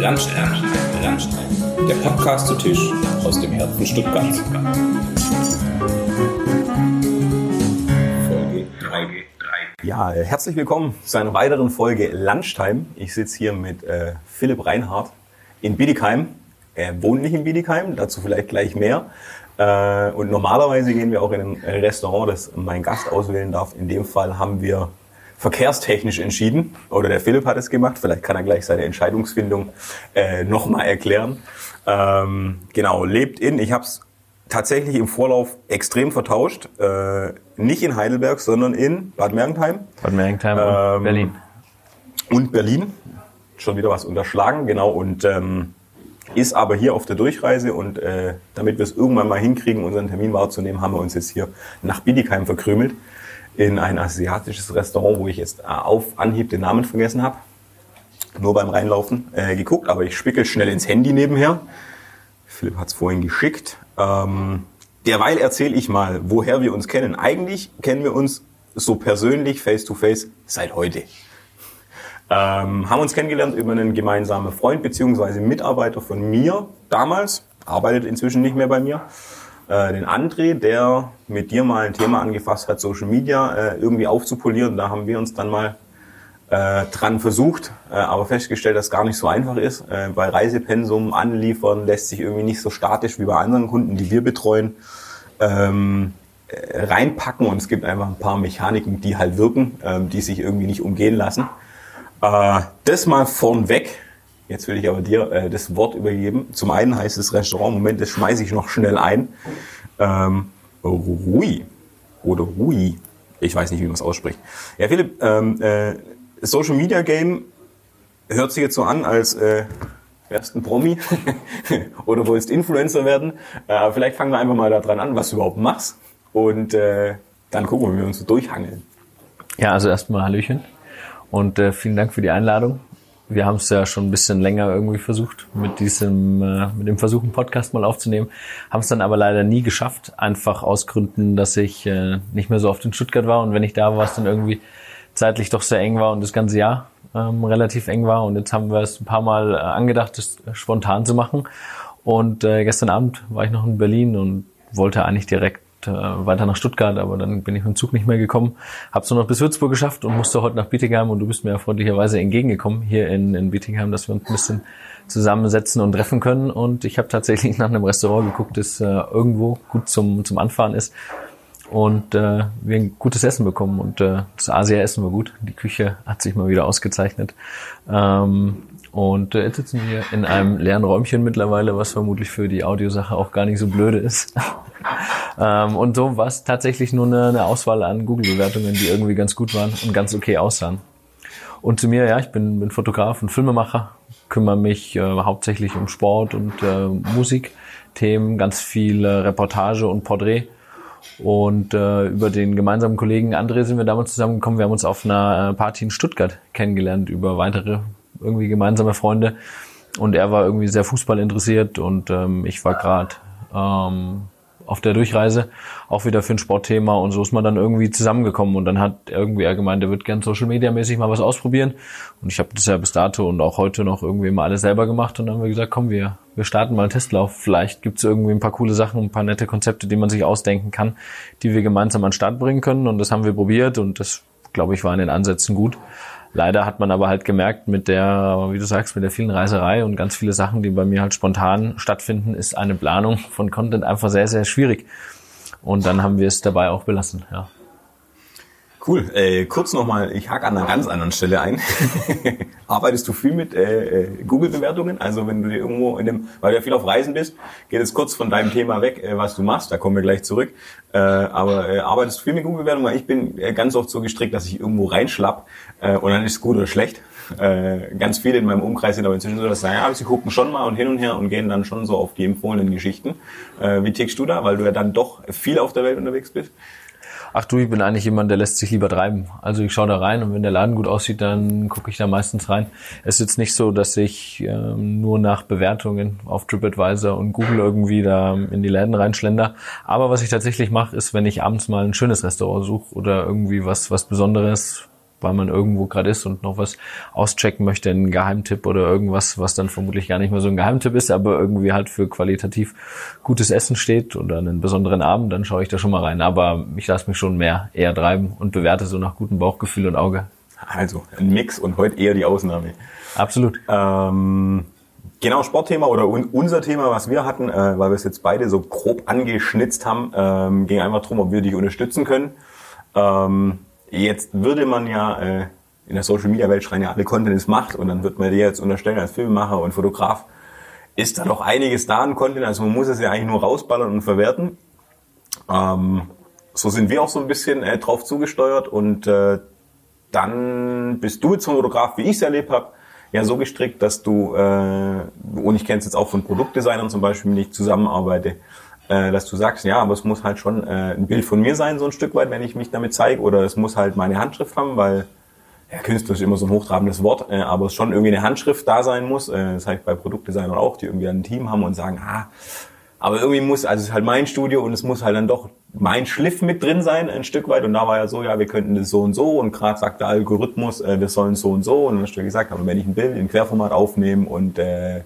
Landstein, Landstein, der Podcast zu Tisch aus dem Herzen Stuttgarts. Folge 3. Ja, herzlich willkommen zu einer weiteren Folge Lunchtime. Ich sitze hier mit äh, Philipp Reinhardt in Bietigheim. Er wohnt nicht in Bietigheim, dazu vielleicht gleich mehr. Äh, und normalerweise gehen wir auch in ein Restaurant, das mein Gast auswählen darf. In dem Fall haben wir verkehrstechnisch entschieden oder der Philipp hat es gemacht. Vielleicht kann er gleich seine Entscheidungsfindung äh, nochmal erklären. Ähm, genau, lebt in, ich habe es tatsächlich im Vorlauf extrem vertauscht. Äh, nicht in Heidelberg, sondern in Bad Mergentheim. Bad Mergentheim und Ähm, Berlin. Und Berlin. Schon wieder was unterschlagen, genau. Und ähm, ist aber hier auf der Durchreise und äh, damit wir es irgendwann mal hinkriegen, unseren Termin wahrzunehmen, haben wir uns jetzt hier nach Bietigheim verkrümelt in ein asiatisches Restaurant, wo ich jetzt äh, auf Anhieb den Namen vergessen habe. Nur beim Reinlaufen äh, geguckt, aber ich spickel schnell ins Handy nebenher. Philipp hat es vorhin geschickt. Ähm, derweil erzähle ich mal, woher wir uns kennen. Eigentlich kennen wir uns so persönlich, face to face, seit heute. Ähm, haben uns kennengelernt über einen gemeinsamen Freund beziehungsweise Mitarbeiter von mir damals, arbeitet inzwischen nicht mehr bei mir, äh, den André, der mit dir mal ein Thema angefasst hat, Social Media äh, irgendwie aufzupolieren. Da haben wir uns dann mal äh, dran versucht, äh, aber festgestellt, dass es gar nicht so einfach ist. Äh, bei Reisepensum anliefern lässt sich irgendwie nicht so statisch wie bei anderen Kunden, die wir betreuen, ähm, äh, reinpacken und es gibt einfach ein paar Mechaniken, die halt wirken, ähm, die sich irgendwie nicht umgehen lassen. Äh, das mal vornweg. Jetzt will ich aber dir äh, das Wort übergeben. Zum einen heißt es Restaurant, Moment, das schmeiße ich noch schnell ein. Ähm, Rui oder Rui, ich weiß nicht, wie man es ausspricht. Ja, Philipp, ähm, äh, Social Media Game hört sich jetzt so an, als äh, wärst ein Promi oder wolltest Influencer werden. Äh, vielleicht fangen wir einfach mal daran an, was du überhaupt machst. Und äh, dann gucken wir, wie wir uns so durchhangeln. Ja, also erstmal Hallöchen und äh, vielen Dank für die Einladung. Wir haben es ja schon ein bisschen länger irgendwie versucht, mit diesem, äh, mit dem Versuch, einen Podcast mal aufzunehmen. Haben es dann aber leider nie geschafft, einfach aus Gründen, dass ich äh, nicht mehr so oft in Stuttgart war und wenn ich da war, es dann irgendwie zeitlich doch sehr eng war und das ganze Jahr ähm, relativ eng war. Und jetzt haben wir es ein paar Mal äh, angedacht, das spontan zu machen. Und äh, gestern Abend war ich noch in Berlin und wollte eigentlich direkt äh, weiter nach Stuttgart, aber dann bin ich mit dem Zug nicht mehr gekommen. Hab's nur noch bis Würzburg geschafft und musste heute nach Bietigheim und du bist mir ja freundlicherweise entgegengekommen hier in, in Bietigheim, dass wir uns ein bisschen zusammensetzen und treffen können. Und ich habe tatsächlich nach einem Restaurant geguckt, das äh, irgendwo gut zum, zum Anfahren ist und äh, wir ein gutes Essen bekommen und äh, das Asia-Essen war gut. Die Küche hat sich mal wieder ausgezeichnet. Ähm, und äh, jetzt sitzen wir in einem leeren Räumchen mittlerweile, was vermutlich für die Audiosache auch gar nicht so blöde ist. ähm, und so war es tatsächlich nur eine, eine Auswahl an Google-Bewertungen, die irgendwie ganz gut waren und ganz okay aussahen. Und zu mir, ja, ich bin, bin Fotograf und Filmemacher, kümmere mich äh, hauptsächlich um Sport und äh, Musikthemen, ganz viel äh, Reportage und Porträt. Und äh, über den gemeinsamen Kollegen André sind wir damals zusammengekommen. Wir haben uns auf einer äh, Party in Stuttgart kennengelernt über weitere irgendwie gemeinsame Freunde. Und er war irgendwie sehr Fußball interessiert und ähm, ich war gerade ähm, auf der Durchreise auch wieder für ein Sportthema und so ist man dann irgendwie zusammengekommen und dann hat irgendwie er gemeint, er wird gern Social Media mäßig mal was ausprobieren und ich habe das ja bis dato und auch heute noch irgendwie mal alles selber gemacht und dann haben wir gesagt, komm, wir wir starten mal einen Testlauf. Vielleicht gibt's irgendwie ein paar coole Sachen, ein paar nette Konzepte, die man sich ausdenken kann, die wir gemeinsam an den Start bringen können und das haben wir probiert und das glaube ich war in den Ansätzen gut. Leider hat man aber halt gemerkt, mit der, wie du sagst, mit der vielen Reiserei und ganz viele Sachen, die bei mir halt spontan stattfinden, ist eine Planung von Content einfach sehr, sehr schwierig. Und dann haben wir es dabei auch belassen, ja. Cool. Äh, kurz nochmal, ich hake an einer ganz anderen Stelle ein. Arbeitest du viel mit äh, äh, Google-Bewertungen? Also wenn du dir irgendwo in dem, weil du ja viel auf Reisen bist, geht es kurz von deinem Thema weg, äh, was du machst, da kommen wir gleich zurück. Äh, aber äh, arbeitest du viel mit Google-Bewertungen? Weil ich bin äh, ganz oft so gestrickt, dass ich irgendwo reinschlapp äh, und dann ist es gut oder schlecht. Äh, ganz viele in meinem Umkreis sind aber inzwischen so, dass sie sagen, ja, sie gucken schon mal und hin und her und gehen dann schon so auf die empfohlenen Geschichten. Äh, wie tickst du da? Weil du ja dann doch viel auf der Welt unterwegs bist. Ach du, ich bin eigentlich jemand, der lässt sich lieber treiben. Also ich schaue da rein und wenn der Laden gut aussieht, dann gucke ich da meistens rein. Es ist jetzt nicht so, dass ich ähm, nur nach Bewertungen auf TripAdvisor und Google irgendwie da in die Läden reinschlender. Aber was ich tatsächlich mache, ist, wenn ich abends mal ein schönes Restaurant suche oder irgendwie was, was Besonderes, weil man irgendwo gerade ist und noch was auschecken möchte, einen Geheimtipp oder irgendwas, was dann vermutlich gar nicht mehr so ein Geheimtipp ist, aber irgendwie halt für qualitativ gutes Essen steht oder einen besonderen Abend, dann schaue ich da schon mal rein. Aber ich lasse mich schon mehr eher treiben und bewerte so nach gutem Bauchgefühl und Auge. Also ein Mix und heute eher die Ausnahme. Absolut. Ähm, genau, Sportthema oder un unser Thema, was wir hatten, äh, weil wir es jetzt beide so grob angeschnitzt haben, ähm, ging einfach darum, ob wir dich unterstützen können. Ähm, jetzt würde man ja äh, in der Social Media Welt schreien ja alle Content ist Macht und dann wird man dir jetzt unterstellen als Filmemacher und Fotograf, ist da doch einiges da an Content, also man muss es ja eigentlich nur rausballern und verwerten. Ähm, so sind wir auch so ein bisschen äh, drauf zugesteuert und äh, dann bist du jetzt ein Fotograf, wie ich es erlebt habe, ja so gestrickt, dass du, äh, und ich kenne es jetzt auch von Produktdesignern zum Beispiel, mit denen ich zusammenarbeite, äh, dass du sagst, ja, aber es muss halt schon äh, ein Bild von mir sein, so ein Stück weit, wenn ich mich damit zeige, oder es muss halt meine Handschrift haben, weil ja, Künstler ist immer so ein hochtrabendes Wort, äh, aber es schon irgendwie eine Handschrift da sein muss. Äh, das heißt bei Produktdesignern auch, die irgendwie ein Team haben und sagen, ah, aber irgendwie muss, also es ist halt mein Studio und es muss halt dann doch mein Schliff mit drin sein, ein Stück weit. Und da war ja so, ja, wir könnten das so und so. Und gerade sagt der Algorithmus, äh, wir sollen so und so. Und dann hast du gesagt, aber wenn ich ein Bild in Querformat aufnehme und äh,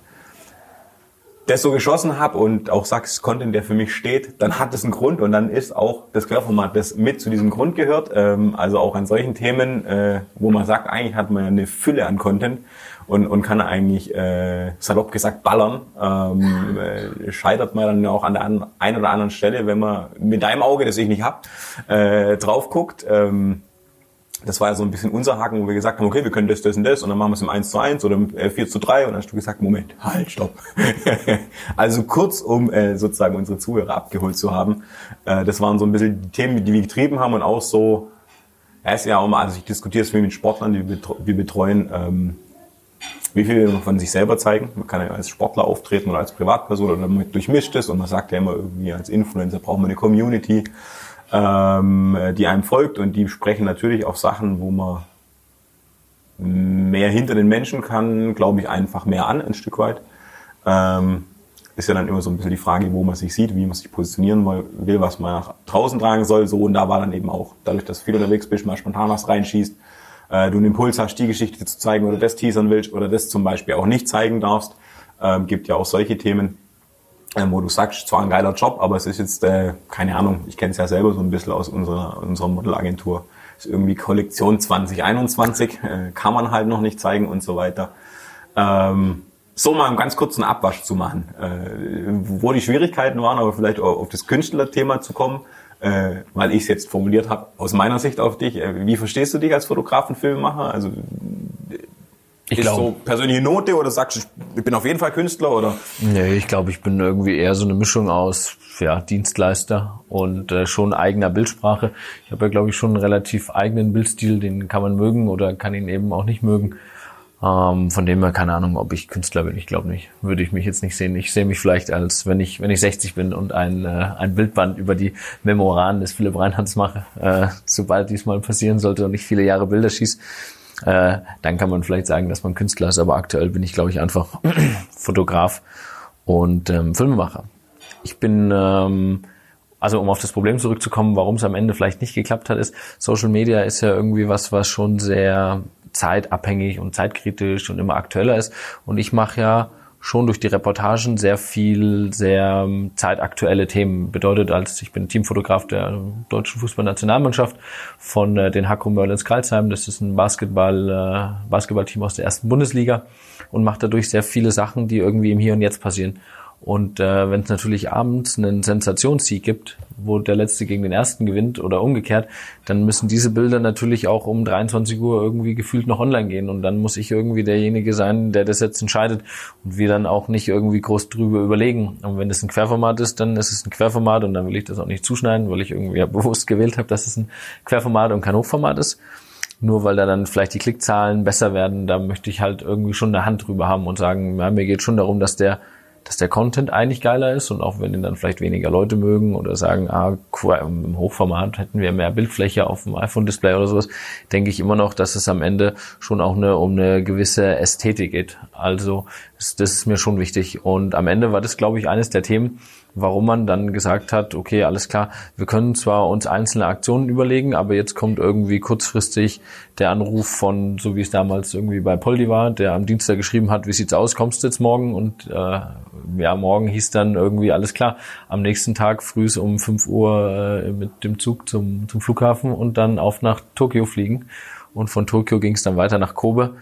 das so geschossen habe und auch sagst, Content, der für mich steht, dann hat es einen Grund und dann ist auch das Querformat, das mit zu diesem Grund gehört. Ähm, also auch an solchen Themen, äh, wo man sagt, eigentlich hat man ja eine Fülle an Content und, und kann eigentlich, äh, salopp gesagt, ballern. Ähm, äh, scheitert man dann ja auch an der einen oder anderen Stelle, wenn man mit deinem Auge, das ich nicht hab, äh, drauf guckt. Ähm, das war ja so ein bisschen unser Haken, wo wir gesagt haben, okay, wir können das, das und das und dann machen wir es im 1 zu 1 oder im 4 zu 3 und dann hast du gesagt, Moment, halt, stopp. also kurz, um äh, sozusagen unsere Zuhörer abgeholt zu haben. Äh, das waren so ein bisschen die Themen, die wir getrieben haben und auch so, er ist ja auch mal, also ich diskutiere es viel mit Sportlern, die wir betreuen, ähm, wie viel man von sich selber zeigen. Man kann ja als Sportler auftreten oder als Privatperson oder damit durchmischt ist und man sagt ja immer irgendwie als Influencer braucht man eine Community, ähm, die einem folgt und die sprechen natürlich auf Sachen, wo man mehr hinter den Menschen kann, glaube ich, einfach mehr an, ein Stück weit. Ähm, ist ja dann immer so ein bisschen die Frage, wo man sich sieht, wie man sich positionieren will, was man nach draußen tragen soll. So, und da war dann eben auch, dadurch, dass viel unterwegs bist, mal spontan was reinschießt, äh, du einen Impuls hast, die Geschichte zu zeigen oder das teasern willst oder das zum Beispiel auch nicht zeigen darfst. Ähm, gibt ja auch solche Themen, äh, wo du sagst, zwar ein geiler Job, aber es ist jetzt, äh, keine Ahnung, ich kenne es ja selber so ein bisschen aus unserer, unserer Modelagentur. Ist irgendwie Kollektion 2021, äh, kann man halt noch nicht zeigen und so weiter. Ähm, so mal einen ganz kurzen Abwasch zu machen, äh, wo die Schwierigkeiten waren, aber vielleicht auch auf das Künstlerthema zu kommen äh, weil ich es jetzt formuliert habe, aus meiner Sicht auf dich. Äh, wie verstehst du dich als Fotografen, Filmemacher? Also ich ist so persönliche Note oder sagst du, ich bin auf jeden Fall Künstler oder? Nee, ich glaube, ich bin irgendwie eher so eine Mischung aus ja, Dienstleister und äh, schon eigener Bildsprache. Ich habe ja, glaube ich, schon einen relativ eigenen Bildstil, den kann man mögen oder kann ihn eben auch nicht mögen. Ähm, von dem her keine Ahnung, ob ich Künstler bin. Ich glaube nicht. Würde ich mich jetzt nicht sehen. Ich sehe mich vielleicht als, wenn ich wenn ich 60 bin und ein äh, ein Bildband über die Memoiren des Philipp Reinhards mache, äh, sobald dies mal passieren sollte und ich viele Jahre Bilder schieße, äh, dann kann man vielleicht sagen, dass man Künstler ist. Aber aktuell bin ich, glaube ich, einfach Fotograf und ähm, Filmemacher. Ich bin ähm, also um auf das Problem zurückzukommen, warum es am Ende vielleicht nicht geklappt hat, ist, Social Media ist ja irgendwie was, was schon sehr zeitabhängig und zeitkritisch und immer aktueller ist. Und ich mache ja schon durch die Reportagen sehr viel, sehr ähm, zeitaktuelle Themen. Bedeutet, als ich bin Teamfotograf der deutschen Fußballnationalmannschaft von äh, den Hakko Merlins Karlsheim. Das ist ein Basketball, äh, Basketballteam aus der ersten Bundesliga und mache dadurch sehr viele Sachen, die irgendwie im Hier und Jetzt passieren. Und äh, wenn es natürlich abends einen Sensationssieg gibt, wo der Letzte gegen den Ersten gewinnt oder umgekehrt, dann müssen diese Bilder natürlich auch um 23 Uhr irgendwie gefühlt noch online gehen. Und dann muss ich irgendwie derjenige sein, der das jetzt entscheidet und wir dann auch nicht irgendwie groß drüber überlegen. Und wenn es ein Querformat ist, dann ist es ein Querformat und dann will ich das auch nicht zuschneiden, weil ich irgendwie ja bewusst gewählt habe, dass es ein Querformat und kein Hochformat ist nur weil da dann vielleicht die Klickzahlen besser werden, da möchte ich halt irgendwie schon eine Hand drüber haben und sagen, ja, mir geht schon darum, dass der dass der Content eigentlich geiler ist und auch wenn ihn dann vielleicht weniger Leute mögen oder sagen, ah, im Hochformat hätten wir mehr Bildfläche auf dem iPhone-Display oder sowas, denke ich immer noch, dass es am Ende schon auch eine, um eine gewisse Ästhetik geht. Also das, das ist mir schon wichtig. Und am Ende war das, glaube ich, eines der Themen, warum man dann gesagt hat, okay, alles klar, wir können zwar uns einzelne Aktionen überlegen, aber jetzt kommt irgendwie kurzfristig der Anruf von, so wie es damals irgendwie bei Poldi war, der am Dienstag geschrieben hat, wie sieht's aus, kommst du jetzt morgen? Und äh, ja, morgen hieß dann irgendwie alles klar. Am nächsten Tag früh um 5 Uhr äh, mit dem Zug zum, zum Flughafen und dann auf nach Tokio fliegen. Und von Tokio ging es dann weiter nach Kobe.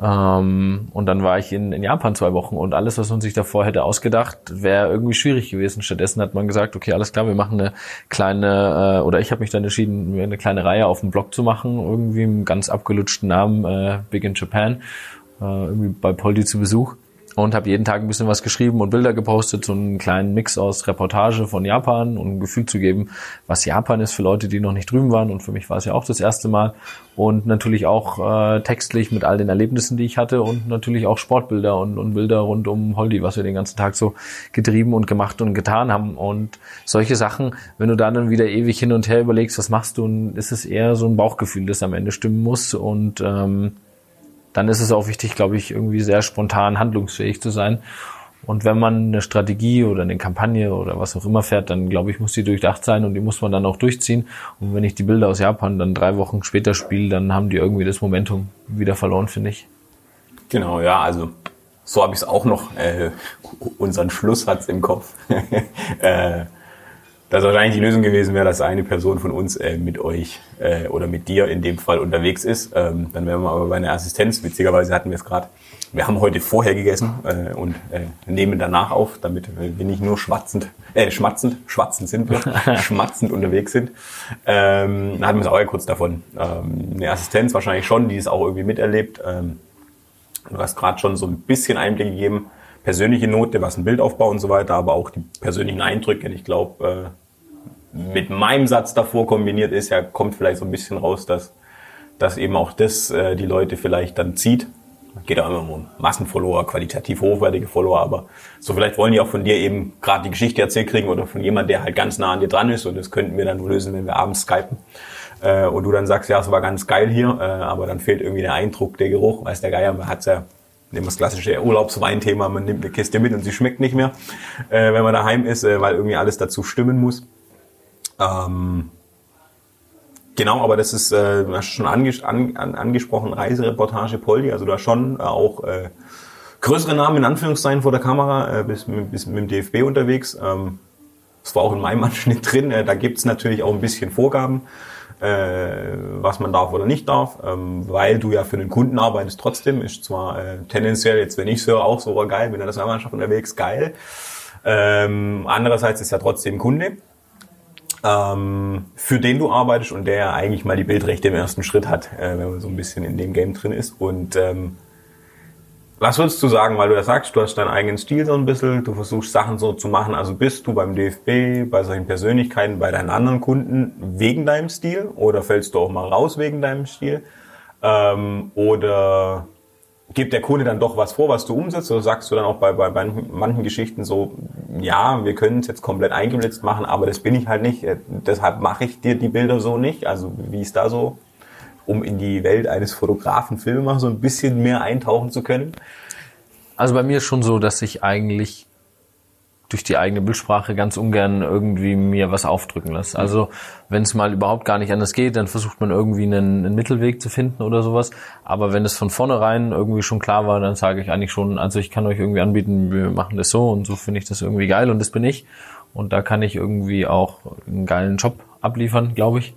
Ähm, und dann war ich in, in Japan zwei Wochen und alles, was man sich davor hätte ausgedacht, wäre irgendwie schwierig gewesen. Stattdessen hat man gesagt, okay, alles klar, wir machen eine kleine, äh, oder ich habe mich dann entschieden, mir eine kleine Reihe auf dem Blog zu machen, irgendwie einen ganz abgelutschten Namen, äh, Big in Japan, äh, irgendwie bei Poldi zu Besuch und habe jeden Tag ein bisschen was geschrieben und Bilder gepostet, so einen kleinen Mix aus Reportage von Japan und ein Gefühl zu geben, was Japan ist für Leute, die noch nicht drüben waren. Und für mich war es ja auch das erste Mal. Und natürlich auch äh, textlich mit all den Erlebnissen, die ich hatte und natürlich auch Sportbilder und, und Bilder rund um Holdi, was wir den ganzen Tag so getrieben und gemacht und getan haben. Und solche Sachen, wenn du da dann wieder ewig hin und her überlegst, was machst du, ist es eher so ein Bauchgefühl, das am Ende stimmen muss. Und ähm, dann ist es auch wichtig, glaube ich, irgendwie sehr spontan handlungsfähig zu sein. Und wenn man eine Strategie oder eine Kampagne oder was auch immer fährt, dann glaube ich, muss die durchdacht sein und die muss man dann auch durchziehen. Und wenn ich die Bilder aus Japan dann drei Wochen später spiele, dann haben die irgendwie das Momentum wieder verloren, finde ich. Genau, ja, also so habe ich es auch noch, äh, unseren Schlusssatz im Kopf. äh, dass wahrscheinlich die Lösung gewesen wäre, dass eine Person von uns äh, mit euch äh, oder mit dir in dem Fall unterwegs ist. Ähm, dann wären wir aber bei einer Assistenz. Witzigerweise hatten wir es gerade. Wir haben heute vorher gegessen äh, und äh, nehmen danach auf, damit wir nicht nur schwatzend, äh, schmatzend, schwatzend sind wir, schmatzend unterwegs sind. Ähm, dann hatten wir es auch ja kurz davon. Ähm, eine Assistenz wahrscheinlich schon, die es auch irgendwie miterlebt. Ähm, du hast gerade schon so ein bisschen Einblick gegeben persönliche Note, was ein Bildaufbau und so weiter, aber auch die persönlichen Eindrücke. Ich glaube, äh, mit meinem Satz davor kombiniert ist, ja, kommt vielleicht so ein bisschen raus, dass, dass eben auch das äh, die Leute vielleicht dann zieht. Geht auch immer um Massenfollower, qualitativ hochwertige Follower, aber so vielleicht wollen die auch von dir eben gerade die Geschichte erzählt kriegen oder von jemand, der halt ganz nah an dir dran ist und das könnten wir dann nur lösen, wenn wir abends skypen. Äh, und du dann sagst, ja, es war ganz geil hier, äh, aber dann fehlt irgendwie der Eindruck, der Geruch, weiß der Geier, man hat's ja nehmen wir das klassische Urlaubsweinthema, man nimmt eine Kiste mit und sie schmeckt nicht mehr, äh, wenn man daheim ist, äh, weil irgendwie alles dazu stimmen muss. Ähm, genau, aber das ist, äh, hast schon ange an, an, angesprochen, Reisereportage Poldi, also hast schon äh, auch äh, größere Namen in Anführungszeichen vor der Kamera, äh, bis, bis mit dem DFB unterwegs. Ähm, das war auch in meinem Anschnitt drin, äh, da gibt's natürlich auch ein bisschen Vorgaben äh, was man darf oder nicht darf, ähm, weil du ja für den Kunden arbeitest trotzdem, ist zwar äh, tendenziell jetzt, wenn ich höre, auch so, geil, bin in der Mannschaft unterwegs, geil. Ähm, andererseits ist ja trotzdem Kunde, ähm, für den du arbeitest und der eigentlich mal die Bildrechte im ersten Schritt hat, äh, wenn man so ein bisschen in dem Game drin ist. Und ähm, was würdest du sagen, weil du ja sagst, du hast deinen eigenen Stil so ein bisschen, du versuchst Sachen so zu machen, also bist du beim DFB, bei solchen Persönlichkeiten, bei deinen anderen Kunden wegen deinem Stil oder fällst du auch mal raus wegen deinem Stil? Ähm, oder gibt der Kunde dann doch was vor, was du umsetzt? Oder sagst du dann auch bei, bei, bei manchen Geschichten so, ja, wir können es jetzt komplett eingeblitzt machen, aber das bin ich halt nicht, äh, deshalb mache ich dir die Bilder so nicht. Also wie ist da so um in die Welt eines Fotografen, Filmemacher so ein bisschen mehr eintauchen zu können? Also bei mir ist schon so, dass ich eigentlich durch die eigene Bildsprache ganz ungern irgendwie mir was aufdrücken lasse. Also wenn es mal überhaupt gar nicht anders geht, dann versucht man irgendwie einen, einen, Mittelweg zu finden oder sowas. Aber wenn es von vornherein irgendwie schon klar war, dann sage ich eigentlich schon, also ich kann euch irgendwie anbieten, wir machen das so und so finde ich das irgendwie geil und das bin ich. Und da kann ich irgendwie auch einen geilen Job abliefern, glaube ich.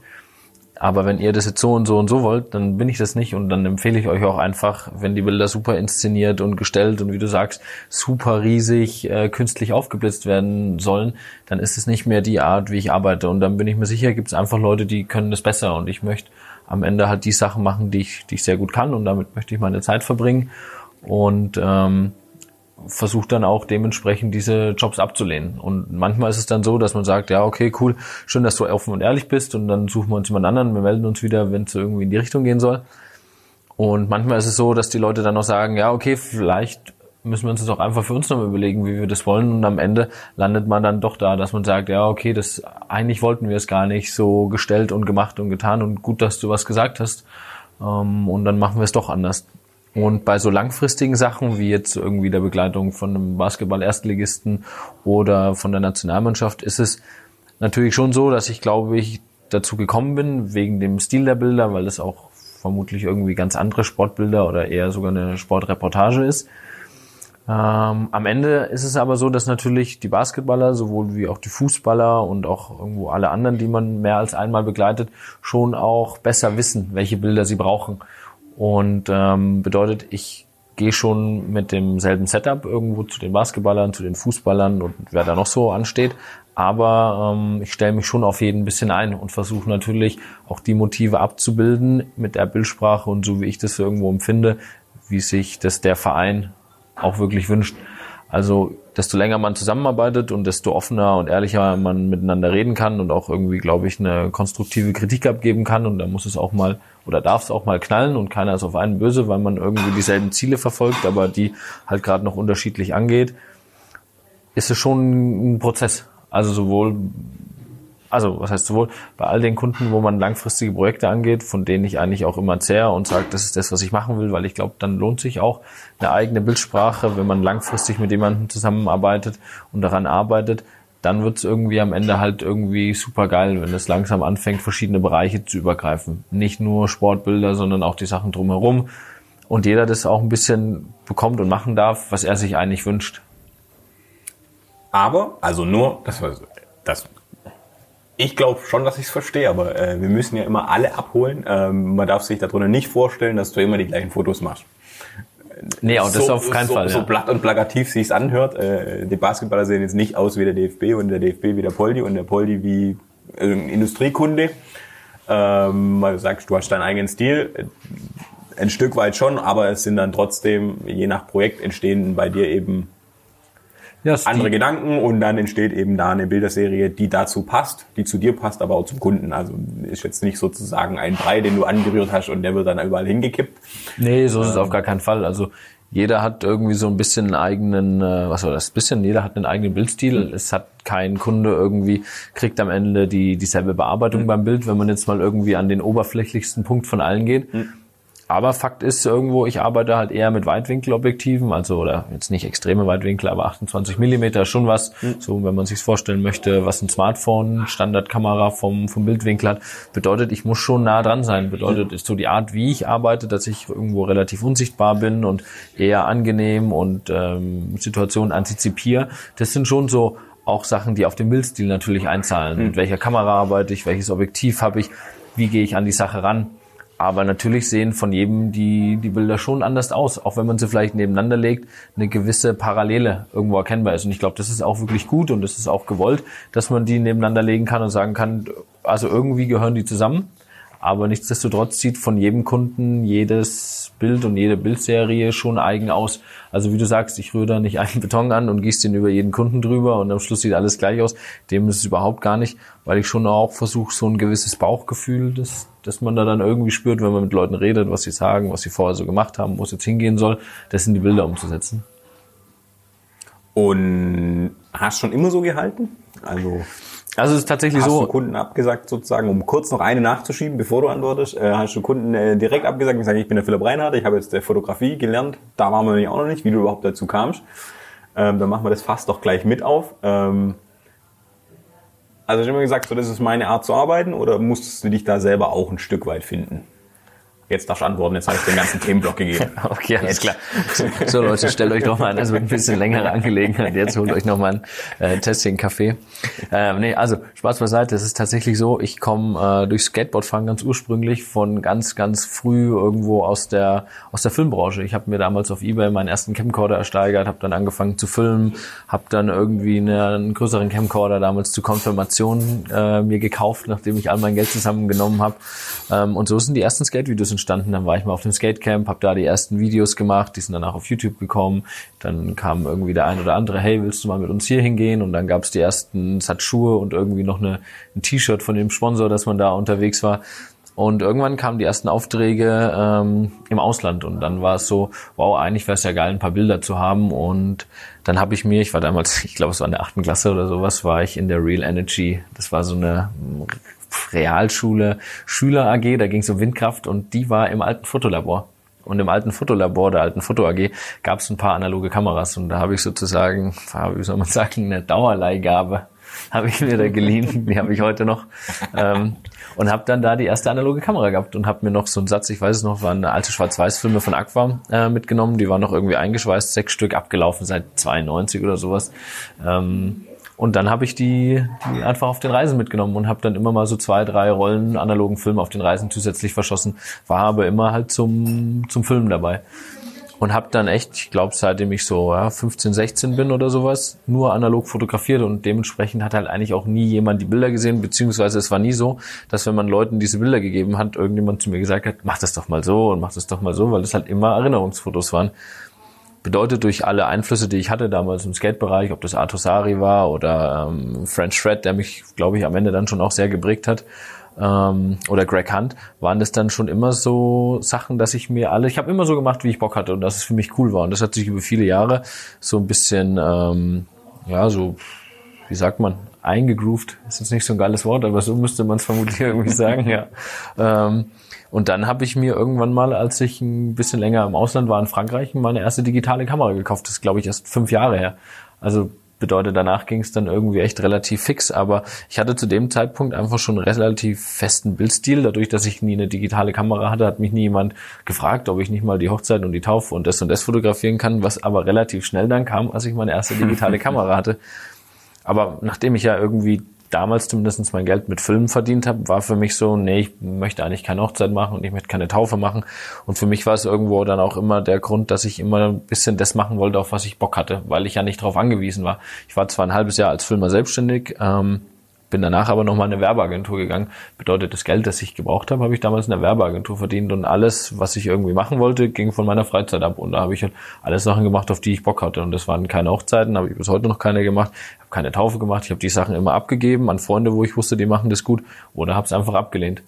Aber wenn ihr das jetzt so und so und so wollt, dann bin ich das nicht und dann empfehle ich euch auch einfach, wenn die Bilder super inszeniert und gestellt und wie du sagst, super riesig äh, künstlich aufgeblitzt werden sollen, dann ist es nicht mehr die Art, wie ich arbeite. Und dann bin ich mir sicher, gibt es einfach Leute, die können das besser und ich möchte am Ende halt die Sachen machen, die ich, die ich sehr gut kann und damit möchte ich meine Zeit verbringen. Und ähm, versucht dann auch dementsprechend diese Jobs abzulehnen. Und manchmal ist es dann so, dass man sagt, ja, okay, cool, schön, dass du offen und ehrlich bist und dann suchen wir uns jemand anderen, wir melden uns wieder, wenn es irgendwie in die Richtung gehen soll. Und manchmal ist es so, dass die Leute dann auch sagen, ja, okay, vielleicht müssen wir uns das auch einfach für uns nochmal überlegen, wie wir das wollen. Und am Ende landet man dann doch da, dass man sagt, ja, okay, das eigentlich wollten wir es gar nicht so gestellt und gemacht und getan und gut, dass du was gesagt hast. Ähm, und dann machen wir es doch anders. Und bei so langfristigen Sachen wie jetzt irgendwie der Begleitung von einem Basketball-Erstligisten oder von der Nationalmannschaft ist es natürlich schon so, dass ich glaube ich dazu gekommen bin wegen dem Stil der Bilder, weil das auch vermutlich irgendwie ganz andere Sportbilder oder eher sogar eine Sportreportage ist. Ähm, am Ende ist es aber so, dass natürlich die Basketballer, sowohl wie auch die Fußballer und auch irgendwo alle anderen, die man mehr als einmal begleitet, schon auch besser wissen, welche Bilder sie brauchen. Und ähm, bedeutet, ich gehe schon mit demselben Setup irgendwo zu den Basketballern, zu den Fußballern und wer da noch so ansteht. Aber ähm, ich stelle mich schon auf jeden bisschen ein und versuche natürlich auch die Motive abzubilden mit der Bildsprache und so wie ich das irgendwo empfinde, wie sich das der Verein auch wirklich wünscht. Also desto länger man zusammenarbeitet und desto offener und ehrlicher man miteinander reden kann und auch irgendwie, glaube ich, eine konstruktive Kritik abgeben kann. Und da muss es auch mal oder darf es auch mal knallen und keiner ist auf einen böse, weil man irgendwie dieselben Ziele verfolgt, aber die halt gerade noch unterschiedlich angeht, ist es schon ein Prozess. Also sowohl also was heißt sowohl bei all den Kunden, wo man langfristige Projekte angeht, von denen ich eigentlich auch immer zehre und sage, das ist das, was ich machen will, weil ich glaube, dann lohnt sich auch eine eigene Bildsprache, wenn man langfristig mit jemandem zusammenarbeitet und daran arbeitet, dann wird es irgendwie am Ende halt irgendwie super geil, wenn es langsam anfängt, verschiedene Bereiche zu übergreifen. Nicht nur Sportbilder, sondern auch die Sachen drumherum. Und jeder das auch ein bisschen bekommt und machen darf, was er sich eigentlich wünscht. Aber, also nur, das, das ich glaube schon, dass ich es verstehe, aber äh, wir müssen ja immer alle abholen. Ähm, man darf sich darunter nicht vorstellen, dass du immer die gleichen Fotos machst. Nee, auch das so, auf keinen so, Fall. So ja. platt und plakativ sich's anhört. Äh, die Basketballer sehen jetzt nicht aus wie der DFB und der DFB wie der Poldi und der Poldi wie äh, Industriekunde. Ähm, weil du sagst, du hast deinen eigenen Stil. Ein Stück weit schon, aber es sind dann trotzdem, je nach Projekt entstehen bei dir eben Ja, andere Gedanken und dann entsteht eben da eine Bilderserie, die dazu passt, die zu dir passt, aber auch zum Kunden. Also ist jetzt nicht sozusagen ein Brei, den du angerührt hast und der wird dann überall hingekippt. Nee, so ist es auf gar keinen Fall. Also jeder hat irgendwie so ein bisschen einen eigenen, äh, was war das, bisschen, jeder hat einen eigenen Bildstil. Es hat kein Kunde irgendwie, kriegt am Ende die dieselbe Bearbeitung beim Bild, wenn man jetzt mal irgendwie an den oberflächlichsten Punkt von allen geht. Aber Fakt ist irgendwo, ich arbeite halt eher mit Weitwinkelobjektiven, also oder jetzt nicht extreme Weitwinkel, aber 28 Millimeter schon was. So, wenn man sich's vorstellen möchte, was ein Smartphone, Standardkamera vom, vom Bildwinkel hat, bedeutet, ich muss schon nah dran sein. Bedeutet, ist so die Art, wie ich arbeite, dass ich irgendwo relativ unsichtbar bin und eher angenehm und ähm, Situationen antizipiere. Das sind schon so auch Sachen, die auf den Bildstil natürlich einzahlen. Mit welcher Kamera arbeite ich, welches Objektiv habe ich, wie gehe ich an die Sache ran. Aber natürlich sehen von jedem die, die Bilder schon anders aus. Auch wenn man sie vielleicht nebeneinander legt, eine gewisse Parallele irgendwo erkennbar ist. Und ich glaube, das ist auch wirklich gut und das ist auch gewollt, dass man die nebeneinander legen kann und sagen kann, also irgendwie gehören die zusammen. Aber nichtsdestotrotz sieht von jedem Kunden jedes Bild und jede Bildserie schon eigen aus. Also wie du sagst, ich rühre da nicht einen Beton an und gieße den über jeden Kunden drüber und am Schluss sieht alles gleich aus. Dem ist es überhaupt gar nicht, weil ich schon auch versuche, so ein gewisses Bauchgefühl, das, das man da dann irgendwie spürt, wenn man mit Leuten redet, was sie sagen, was sie vorher so gemacht haben, wo es jetzt hingehen soll, das in die Bilder umzusetzen. Und hast schon immer so gehalten? Also Also es ist tatsächlich hast so. du Kunden abgesagt sozusagen, um kurz noch eine nachzuschieben, bevor du antwortest, äh, hast du Kunden äh, direkt abgesagt und gesagt, ich bin der Philipp Reinhardt, ich habe jetzt der Fotografie gelernt, da waren wir nämlich auch noch nicht, wie du überhaupt dazu kamst. Ähm, dann machen wir das fast doch gleich mit auf. Ähm, also ich habe immer gesagt, so das ist meine Art zu arbeiten oder musstest du dich da selber auch ein Stück weit finden? Jetzt darfst du antworten, jetzt habe ich den ganzen Themenblock gegeben. Okay, alles klar. So Leute, stellt euch doch mal an, das wird ein bisschen längere Angelegenheit. Jetzt holt euch noch mal ein äh, Tässchen Kaffee. Ähm, nee, also Spaß beiseite, es ist tatsächlich so, ich komme äh, durch Skateboardfahren ganz ursprünglich von ganz, ganz früh irgendwo aus der aus der Filmbranche. Ich habe mir damals auf Ebay meinen ersten Camcorder ersteigert, habe dann angefangen zu filmen, habe dann irgendwie eine, einen größeren Camcorder damals zur Konfirmation äh, mir gekauft, nachdem ich all mein Geld zusammengenommen habe. Ähm, und so sind die ersten Skate-Videos entstanden. Dann war ich mal auf dem Skatecamp, habe da die ersten Videos gemacht, die sind danach auf YouTube gekommen. Dann kam irgendwie der ein oder andere, hey, willst du mal mit uns hier hingehen? Und dann gab es die ersten Satschuhe und irgendwie noch eine, ein T-Shirt von dem Sponsor, dass man da unterwegs war. Und irgendwann kamen die ersten Aufträge ähm, im Ausland und dann war es so, wow, eigentlich wäre es ja geil, ein paar Bilder zu haben. Und dann habe ich mir, ich war damals, ich glaube, es war in der achten Klasse oder sowas, war ich in der Real Energy. Das war so eine Realschule, Schüler AG, da ging es um Windkraft und die war im alten Fotolabor. Und im alten Fotolabor, der alten Foto AG, gab es ein paar analoge Kameras und da habe ich sozusagen, wie soll man sagen, eine Dauerleihgabe habe ich mir da geliehen, die habe ich heute noch. Ähm, und habe dann da die erste analoge Kamera gehabt und habe mir noch so einen Satz, ich weiß es noch, waren alte Schwarz-Weiß-Filme von Aqua äh, mitgenommen, die waren noch irgendwie eingeschweißt, sechs Stück abgelaufen seit 92 oder sowas. Ähm, und dann habe ich die, die einfach auf den Reisen mitgenommen und habe dann immer mal so zwei, drei Rollen analogen Film auf den Reisen zusätzlich verschossen, war aber immer halt zum, zum Filmen dabei und habe dann echt, ich glaube, seitdem ich so ja, 15, 16 bin oder sowas, nur analog fotografiert und dementsprechend hat halt eigentlich auch nie jemand die Bilder gesehen, beziehungsweise es war nie so, dass wenn man Leuten diese Bilder gegeben hat, irgendjemand zu mir gesagt hat, mach das doch mal so und mach das doch mal so, weil das halt immer Erinnerungsfotos waren. Bedeutet durch alle Einflüsse, die ich hatte damals im Skate-Bereich, ob das Arthur Sari war oder ähm, French Fred, der mich, glaube ich, am Ende dann schon auch sehr geprägt hat, ähm, oder Greg Hunt, waren das dann schon immer so Sachen, dass ich mir alle, ich habe immer so gemacht, wie ich Bock hatte und dass es für mich cool war. Und das hat sich über viele Jahre so ein bisschen, ähm, ja, so, wie sagt man, eingegroovt. Ist jetzt nicht so ein geiles Wort, aber so müsste man es vermutlich irgendwie sagen, ja. Ähm, und dann habe ich mir irgendwann mal, als ich ein bisschen länger im Ausland war in Frankreich, meine erste digitale Kamera gekauft. Das ist, glaube ich, erst fünf Jahre her. Also bedeutet, danach ging es dann irgendwie echt relativ fix. Aber ich hatte zu dem Zeitpunkt einfach schon einen relativ festen Bildstil. Dadurch, dass ich nie eine digitale Kamera hatte, hat mich nie jemand gefragt, ob ich nicht mal die Hochzeit und die Taufe und das und das fotografieren kann, was aber relativ schnell dann kam, als ich meine erste digitale Kamera hatte. Aber nachdem ich ja irgendwie damals zumindest mein Geld mit Filmen verdient habe, war für mich so, nee, ich möchte eigentlich keine Hochzeit machen und ich möchte keine Taufe machen. Und für mich war es irgendwo dann auch immer der Grund, dass ich immer ein bisschen das machen wollte, auf was ich Bock hatte, weil ich ja nicht darauf angewiesen war. Ich war zwar ein halbes Jahr als Filmer selbstständig, ähm, bin danach aber nochmal in eine Werbeagentur gegangen. Bedeutet, das Geld, das ich gebraucht habe, habe ich damals in der Werbeagentur verdient und alles, was ich irgendwie machen wollte, ging von meiner Freizeit ab. Und da habe ich halt alles Sachen gemacht, auf die ich Bock hatte. Und das waren keine Hochzeiten, habe ich bis heute noch keine gemacht, habe keine Taufe gemacht. Ich habe die Sachen immer abgegeben an Freunde, wo ich wusste, die machen das gut, oder habe es einfach abgelehnt.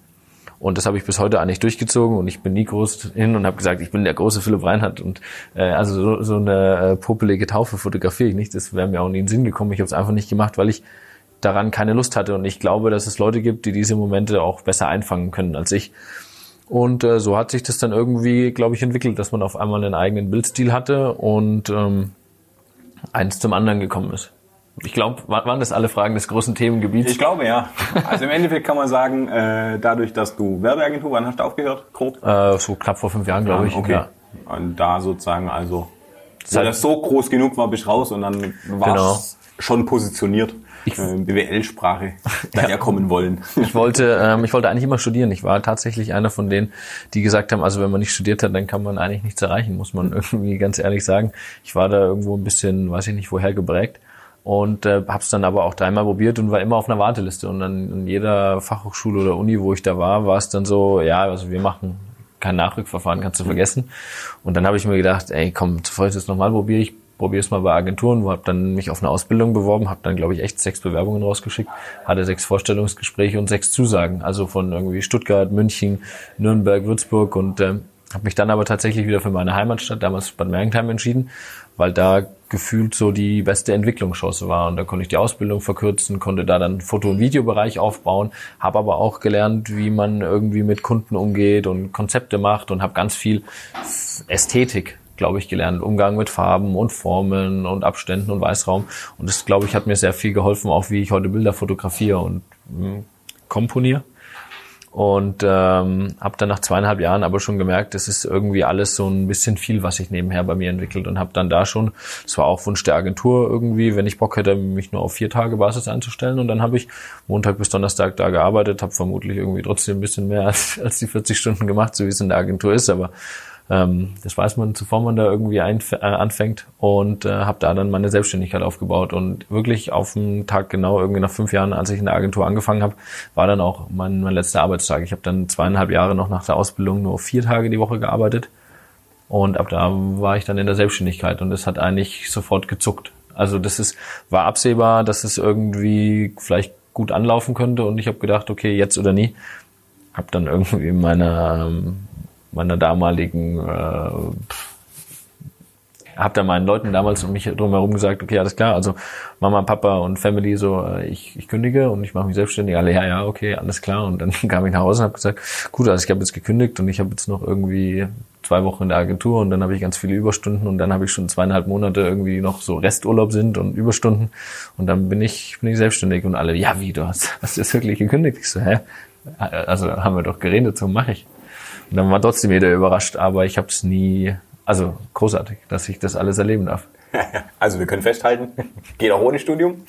Und das habe ich bis heute eigentlich durchgezogen und ich bin nie groß hin und habe gesagt, ich bin der große Philipp Reinhardt und äh, also so, so eine äh, popelige Taufe fotografiere ich nicht. Das wäre mir auch nie in den Sinn gekommen. Ich habe es einfach nicht gemacht, weil ich daran keine Lust hatte. Und ich glaube, dass es Leute gibt, die diese Momente auch besser einfangen können als ich. Und äh, so hat sich das dann irgendwie, glaube ich, entwickelt, dass man auf einmal einen eigenen Bildstil hatte und ähm, eins zum anderen gekommen ist. Ich glaube, waren das alle Fragen des großen Themengebiets? Ich glaube ja. Also im Endeffekt kann man sagen, äh, dadurch, dass du Werbeagentur, wann hast du aufgehört? Grob? Äh, so knapp vor fünf Jahren, glaube ich. Okay. Ja. Und da sozusagen also, weil das so groß genug war, bist raus und dann war genau. schon positioniert ich, äh, BWL-Sprache daherkommen wollen. Ich wollte, ähm, ich wollte eigentlich immer studieren. Ich war tatsächlich einer von denen, die gesagt haben, also wenn man nicht studiert hat, dann kann man eigentlich nichts erreichen, muss man irgendwie ganz ehrlich sagen. Ich war da irgendwo ein bisschen, weiß ich nicht, woher geprägt und äh, habe es dann aber auch dreimal probiert und war immer auf einer Warteliste. Und dann in jeder Fachhochschule oder Uni, wo ich da war, war es dann so, ja, also wir machen kein Nachrückverfahren, kannst du vergessen. Und dann habe ich mir gedacht, ey, komm, bevor ich das nochmal probiere, ich probiere es mal bei Agenturen, habe dann mich auf eine Ausbildung beworben, habe dann glaube ich echt sechs Bewerbungen rausgeschickt, hatte sechs Vorstellungsgespräche und sechs Zusagen, also von irgendwie Stuttgart, München, Nürnberg, Würzburg und äh, habe mich dann aber tatsächlich wieder für meine Heimatstadt, damals Bad Mergentheim entschieden, weil da gefühlt so die beste Entwicklungschance war. Und da konnte ich die Ausbildung verkürzen, konnte da dann Foto- und Videobereich aufbauen, habe aber auch gelernt, wie man irgendwie mit Kunden umgeht und Konzepte macht und habe ganz viel Ästhetik glaube ich, gelernt. Umgang mit Farben und Formen und Abständen und Weißraum. Und das, glaube ich, hat mir sehr viel geholfen, auch wie ich heute Bilder fotografiere und mh, hm, komponiere. Und ähm, habe dann nach zweieinhalb Jahren aber schon gemerkt, das ist irgendwie alles so ein bisschen viel, was sich nebenher bei mir entwickelt. Und habe dann da schon, das war auch Wunsch der Agentur irgendwie, wenn ich Bock hätte, mich nur auf vier Tage Basis einzustellen. Und dann habe ich Montag bis Donnerstag da gearbeitet, habe vermutlich irgendwie trotzdem ein bisschen mehr als, als die 40 Stunden gemacht, so wie es in der Agentur ist. Aber ähm, das weiß man, zuvor man da irgendwie einf äh, anfängt und äh, habe da dann meine Selbstständigkeit aufgebaut und wirklich auf den Tag genau irgendwie nach fünf Jahren, als ich in der Agentur angefangen habe, war dann auch mein, mein letzter Arbeitstag. Ich habe dann zweieinhalb Jahre noch nach der Ausbildung nur vier Tage die Woche gearbeitet und ab da war ich dann in der Selbstständigkeit und das hat eigentlich sofort gezuckt. Also das ist war absehbar, dass es irgendwie vielleicht gut anlaufen könnte und ich habe gedacht, okay, jetzt oder nie. Hab dann irgendwie meine ähm, meiner damaligen äh, habe da meinen Leuten damals um mich drumherum gesagt, okay, alles klar, also Mama, Papa und Family so, äh, ich, ich kündige und ich mache mich selbstständig. Alle, ja, ja, okay, alles klar. Und dann kam ich nach Hause und habe gesagt, gut, also ich habe jetzt gekündigt und ich habe jetzt noch irgendwie zwei Wochen in der Agentur und dann habe ich ganz viele Überstunden und dann habe ich schon zweieinhalb Monate irgendwie noch so Resturlaub sind und Überstunden und dann bin ich bin ich selbstständig und alle ja wie du hast hast du jetzt wirklich gekündigt ich so hä also haben wir doch geredet so mache ich und dann war trotzdem jeder überrascht aber ich habe es nie also großartig dass ich das alles erleben darf also wir können festhalten geht auch ohne Studium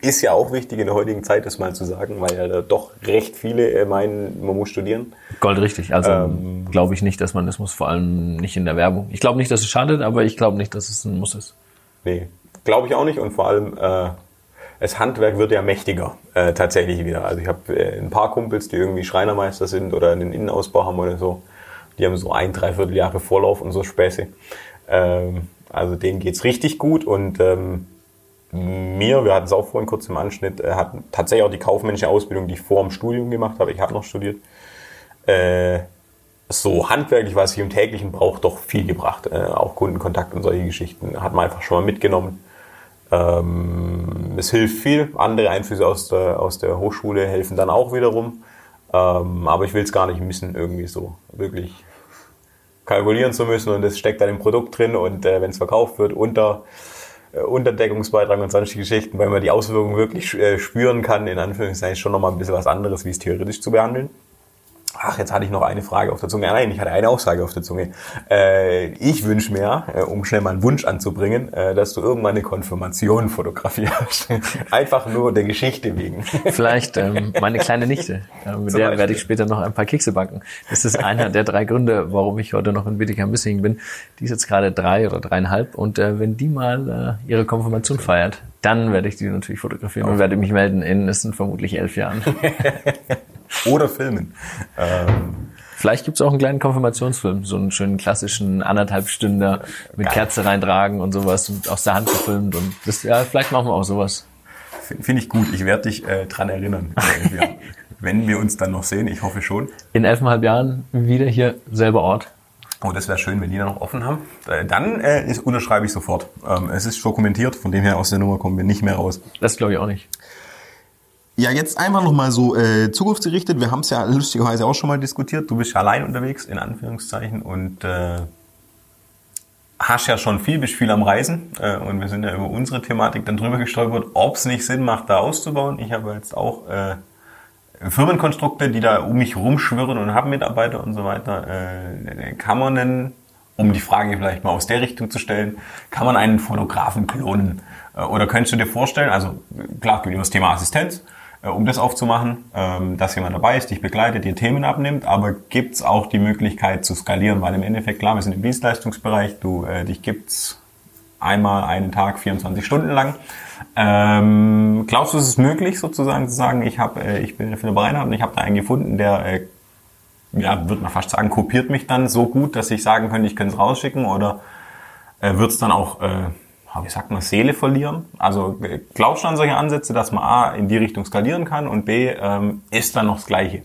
ist ja auch wichtig in der heutigen Zeit, das mal zu sagen, weil ja da doch recht viele äh, meinen, man muss studieren. Gold richtig. Also ähm, glaube ich nicht, dass man das muss, vor allem nicht in der Werbung. Ich glaube nicht, dass es schadet, aber ich glaube nicht, dass es ein Muss ist. Nee, glaube ich auch nicht. Und vor allem, äh, das Handwerk wird ja mächtiger äh, tatsächlich wieder. Also ich habe äh, ein paar Kumpels, die irgendwie Schreinermeister sind oder einen Innenausbau haben oder so. Die haben so ein, dreiviertel Jahre Vorlauf und so Späße. Ähm, also denen geht's richtig gut und ähm, mir, wir hatten es auch vorhin kurz im Anschnitt, äh, hat tatsächlich auch die kaufmännische Ausbildung, die ich vor dem Studium gemacht habe, ich habe noch studiert, äh, so handwerklich, was ich im täglichen brauche, doch viel gebracht. Äh, auch Kundenkontakt und solche Geschichten hat man einfach schon mal mitgenommen. Ähm, es hilft viel. Andere Einflüsse aus der, aus der Hochschule helfen dann auch wiederum. Ähm, aber ich will es gar nicht missen, irgendwie so wirklich kalkulieren zu müssen und es steckt dann im Produkt drin und äh, wenn es verkauft wird unter äh, Unterdeckungsbeitrag und solche Geschichten, weil man die Auswirkungen wirklich äh, spüren kann, in Anführungszeichen schon nochmal ein bisschen was anderes, wie es theoretisch zu behandeln. Ach, jetzt hatte ich noch eine Frage auf der Zunge. Nein, ich hatte eine Aussage auf der Zunge. Äh, ich wünsche mir, äh, um schnell mal einen Wunsch anzubringen, äh, dass du irgendwann eine Konfirmation fotografierst. Einfach nur der Geschichte wegen. Vielleicht ähm, meine kleine Nichte. Äh, mit Zum der Beispiel. werde ich später noch ein paar Kekse backen. Das ist einer der drei Gründe, warum ich heute noch in Bietigheim-Bissingen bin. Die ist jetzt gerade drei oder dreieinhalb. Und äh, wenn die mal äh, ihre Konfirmation feiert, dann werde ich die natürlich fotografieren und werde mich melden in, es sind vermutlich elf Jahren. Oder filmen. Ähm, Vielleicht gibt's auch einen kleinen Konfirmationsfilm, so einen schönen klassischen anderthalb Stünder mit Geil. Kerze reintragen und sowas und aus der Hand gefilmt. Und das, ja, vielleicht machen wir auch sowas. Finde ich gut. Ich werde dich äh, dran erinnern. Wenn wir uns dann noch sehen, ich hoffe schon. In elfeinhalb Jahren wieder hier, selber Ort. Oh, das wäre schön, wenn die da noch offen haben. Äh, dann äh, ist, unterschreibe ich sofort. Ähm, es ist dokumentiert, von dem her aus der Nummer kommen wir nicht mehr raus. Das glaube ich auch nicht. Ja, jetzt einfach nochmal so äh, zukunftsgerichtet. Wir haben es ja lustigerweise auch schon mal diskutiert. Du bist ja allein unterwegs, in Anführungszeichen, und äh, hast ja schon viel, bist viel am Reisen. Äh, und wir sind ja über unsere Thematik dann drüber gestolpert, ob es nicht Sinn macht, da auszubauen. Ich habe jetzt auch äh, Firmenkonstrukte, die da um mich rumschwirren und haben Mitarbeiter und so weiter. Äh, kann man denn, um die Frage vielleicht mal aus der Richtung zu stellen, kann man einen Fotografen klonen? Äh, oder könntest du dir vorstellen, also klar, geht über das Thema Assistenz, um das aufzumachen, ähm, dass jemand dabei ist, dich begleitet, dir Themen abnimmt, aber gibt's auch die Möglichkeit zu skalieren, weil im Endeffekt, klar, wir sind im Dienstleistungsbereich, du, äh, dich gibt's einmal einen Tag 24 Stunden lang. Ähm, glaubst du, es ist möglich, sozusagen zu sagen, ich habe, äh, ich bin für eine Bereiner und ich habe da einen gefunden, der, äh, ja, würde man fast sagen, kopiert mich dann so gut, dass ich sagen könnte, ich könnte es rausschicken? Oder äh, wird es dann auch äh, wie sagt man, Seele verlieren? Also glaubst du an solche Ansätze, dass man A, in die Richtung skalieren kann und B, ähm, ist dann noch das Gleiche?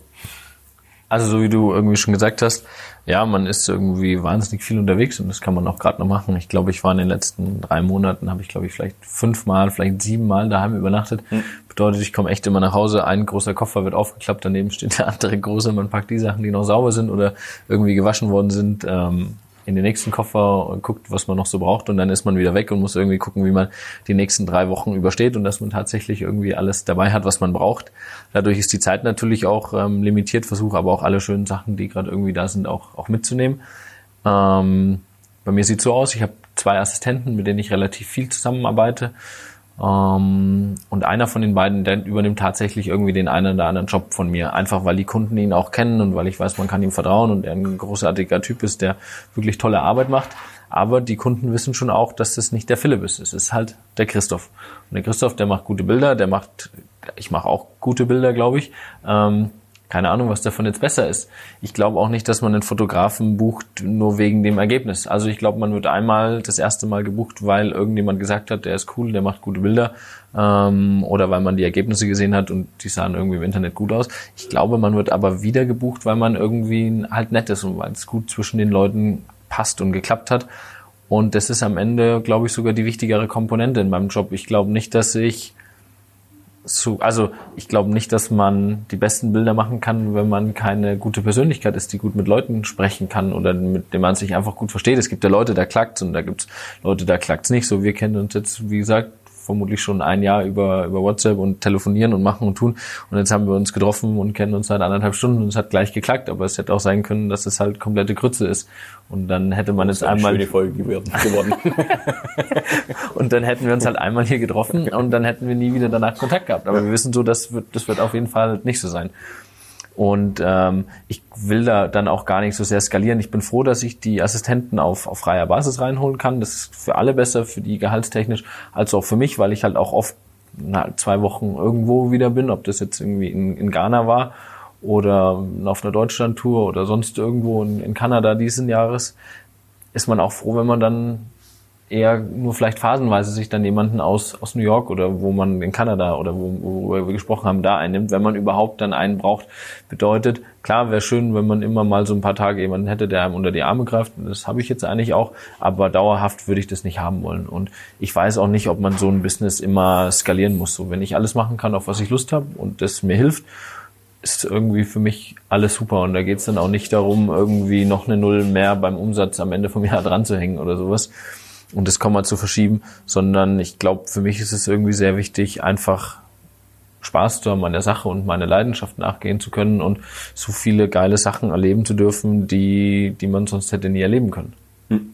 Also so wie du irgendwie schon gesagt hast, ja, man ist irgendwie wahnsinnig viel unterwegs und das kann man auch gerade noch machen. Ich glaube, ich war in den letzten drei Monaten, habe ich glaube ich vielleicht fünfmal, vielleicht siebenmal daheim übernachtet. Mhm. Bedeutet, ich komme echt immer nach Hause, ein großer Koffer wird aufgeklappt, daneben steht der andere große, man packt die Sachen, die noch sauber sind oder irgendwie gewaschen worden sind. Ähm, in den nächsten Koffer und guckt, was man noch so braucht und dann ist man wieder weg und muss irgendwie gucken, wie man die nächsten drei Wochen übersteht und dass man tatsächlich irgendwie alles dabei hat, was man braucht. Dadurch ist die Zeit natürlich auch ähm, limitiert, versuche aber auch alle schönen Sachen, die gerade irgendwie da sind, auch, auch mitzunehmen. Ähm, bei mir sieht so aus, ich habe zwei Assistenten, mit denen ich relativ viel zusammenarbeite. Ähm, und einer von den beiden, der übernimmt tatsächlich irgendwie den einen oder anderen Job von mir. Einfach weil die Kunden ihn auch kennen und weil ich weiß, man kann ihm vertrauen und er ein großartiger Typ ist, der wirklich tolle Arbeit macht. Aber die Kunden wissen schon auch, dass das nicht der Philipp ist. Es ist halt der Christoph. Und der Christoph, der macht gute Bilder, der macht, ich mache auch gute Bilder, glaube ich. Ähm, keine Ahnung, was davon jetzt besser ist. Ich glaube auch nicht, dass man einen Fotografen bucht nur wegen dem Ergebnis. Also ich glaube, man wird einmal das erste Mal gebucht, weil irgendjemand gesagt hat, der ist cool, der macht gute Bilder ähm, oder weil man die Ergebnisse gesehen hat und die sahen irgendwie im Internet gut aus. Ich glaube, man wird aber wieder gebucht, weil man irgendwie halt nett ist und weil es gut zwischen den Leuten passt und geklappt hat. Und das ist am Ende, glaube ich, sogar die wichtigere Komponente in meinem Job. Ich glaube nicht, dass ich so, also ich glaube nicht, dass man die besten Bilder machen kann, wenn man keine gute Persönlichkeit ist, die gut mit Leuten sprechen kann oder mit dem man sich einfach gut versteht. Es gibt ja Leute, da klackt's und da gibt's Leute, da klackt's nicht. So, wir kennen uns jetzt, wie gesagt, vermutlich schon ein Jahr über, über WhatsApp und telefonieren und machen und tun. Und jetzt haben wir uns getroffen und kennen uns seit anderthalb Stunden und es hat gleich geklackt. Aber es hätte auch sein können, dass es halt komplette Grütze ist. Und dann hätte man jetzt einmal. Schöne Folge geworden. und dann hätten wir uns halt einmal hier getroffen und dann hätten wir nie wieder danach Kontakt gehabt. Aber wir wissen so, das wird, das wird auf jeden Fall nicht so sein. Und ähm, ich will da dann auch gar nicht so sehr skalieren. Ich bin froh, dass ich die Assistenten auf, auf freier Basis reinholen kann. Das ist für alle besser, für die gehaltstechnisch, als auch für mich, weil ich halt auch oft na, zwei Wochen irgendwo wieder bin, ob das jetzt irgendwie in, in Ghana war oder auf einer Deutschlandtour oder sonst irgendwo in, in Kanada diesen Jahres, ist man auch froh, wenn man dann eher nur vielleicht phasenweise sich dann jemanden aus, aus New York oder wo man in Kanada oder wo, wo wir gesprochen haben, da einnimmt, wenn man überhaupt dann einen braucht. Bedeutet, klar, wäre schön, wenn man immer mal so ein paar Tage jemanden hätte, der einem unter die Arme greift. Das habe ich jetzt eigentlich auch, aber dauerhaft würde ich das nicht haben wollen. Und ich weiß auch nicht, ob man so ein Business immer skalieren muss. So, wenn ich alles machen kann, auf was ich Lust habe und das mir hilft, ist irgendwie für mich alles super. Und da geht es dann auch nicht darum, irgendwie noch eine Null mehr beim Umsatz am Ende vom Jahr dran zu hängen oder sowas und das Komma zu verschieben, sondern ich glaube, für mich ist es irgendwie sehr wichtig, einfach Spaß zu haben an der Sache und meine Leidenschaft nachgehen zu können und so viele geile Sachen erleben zu dürfen, die, die man sonst hätte nie erleben können. Hm.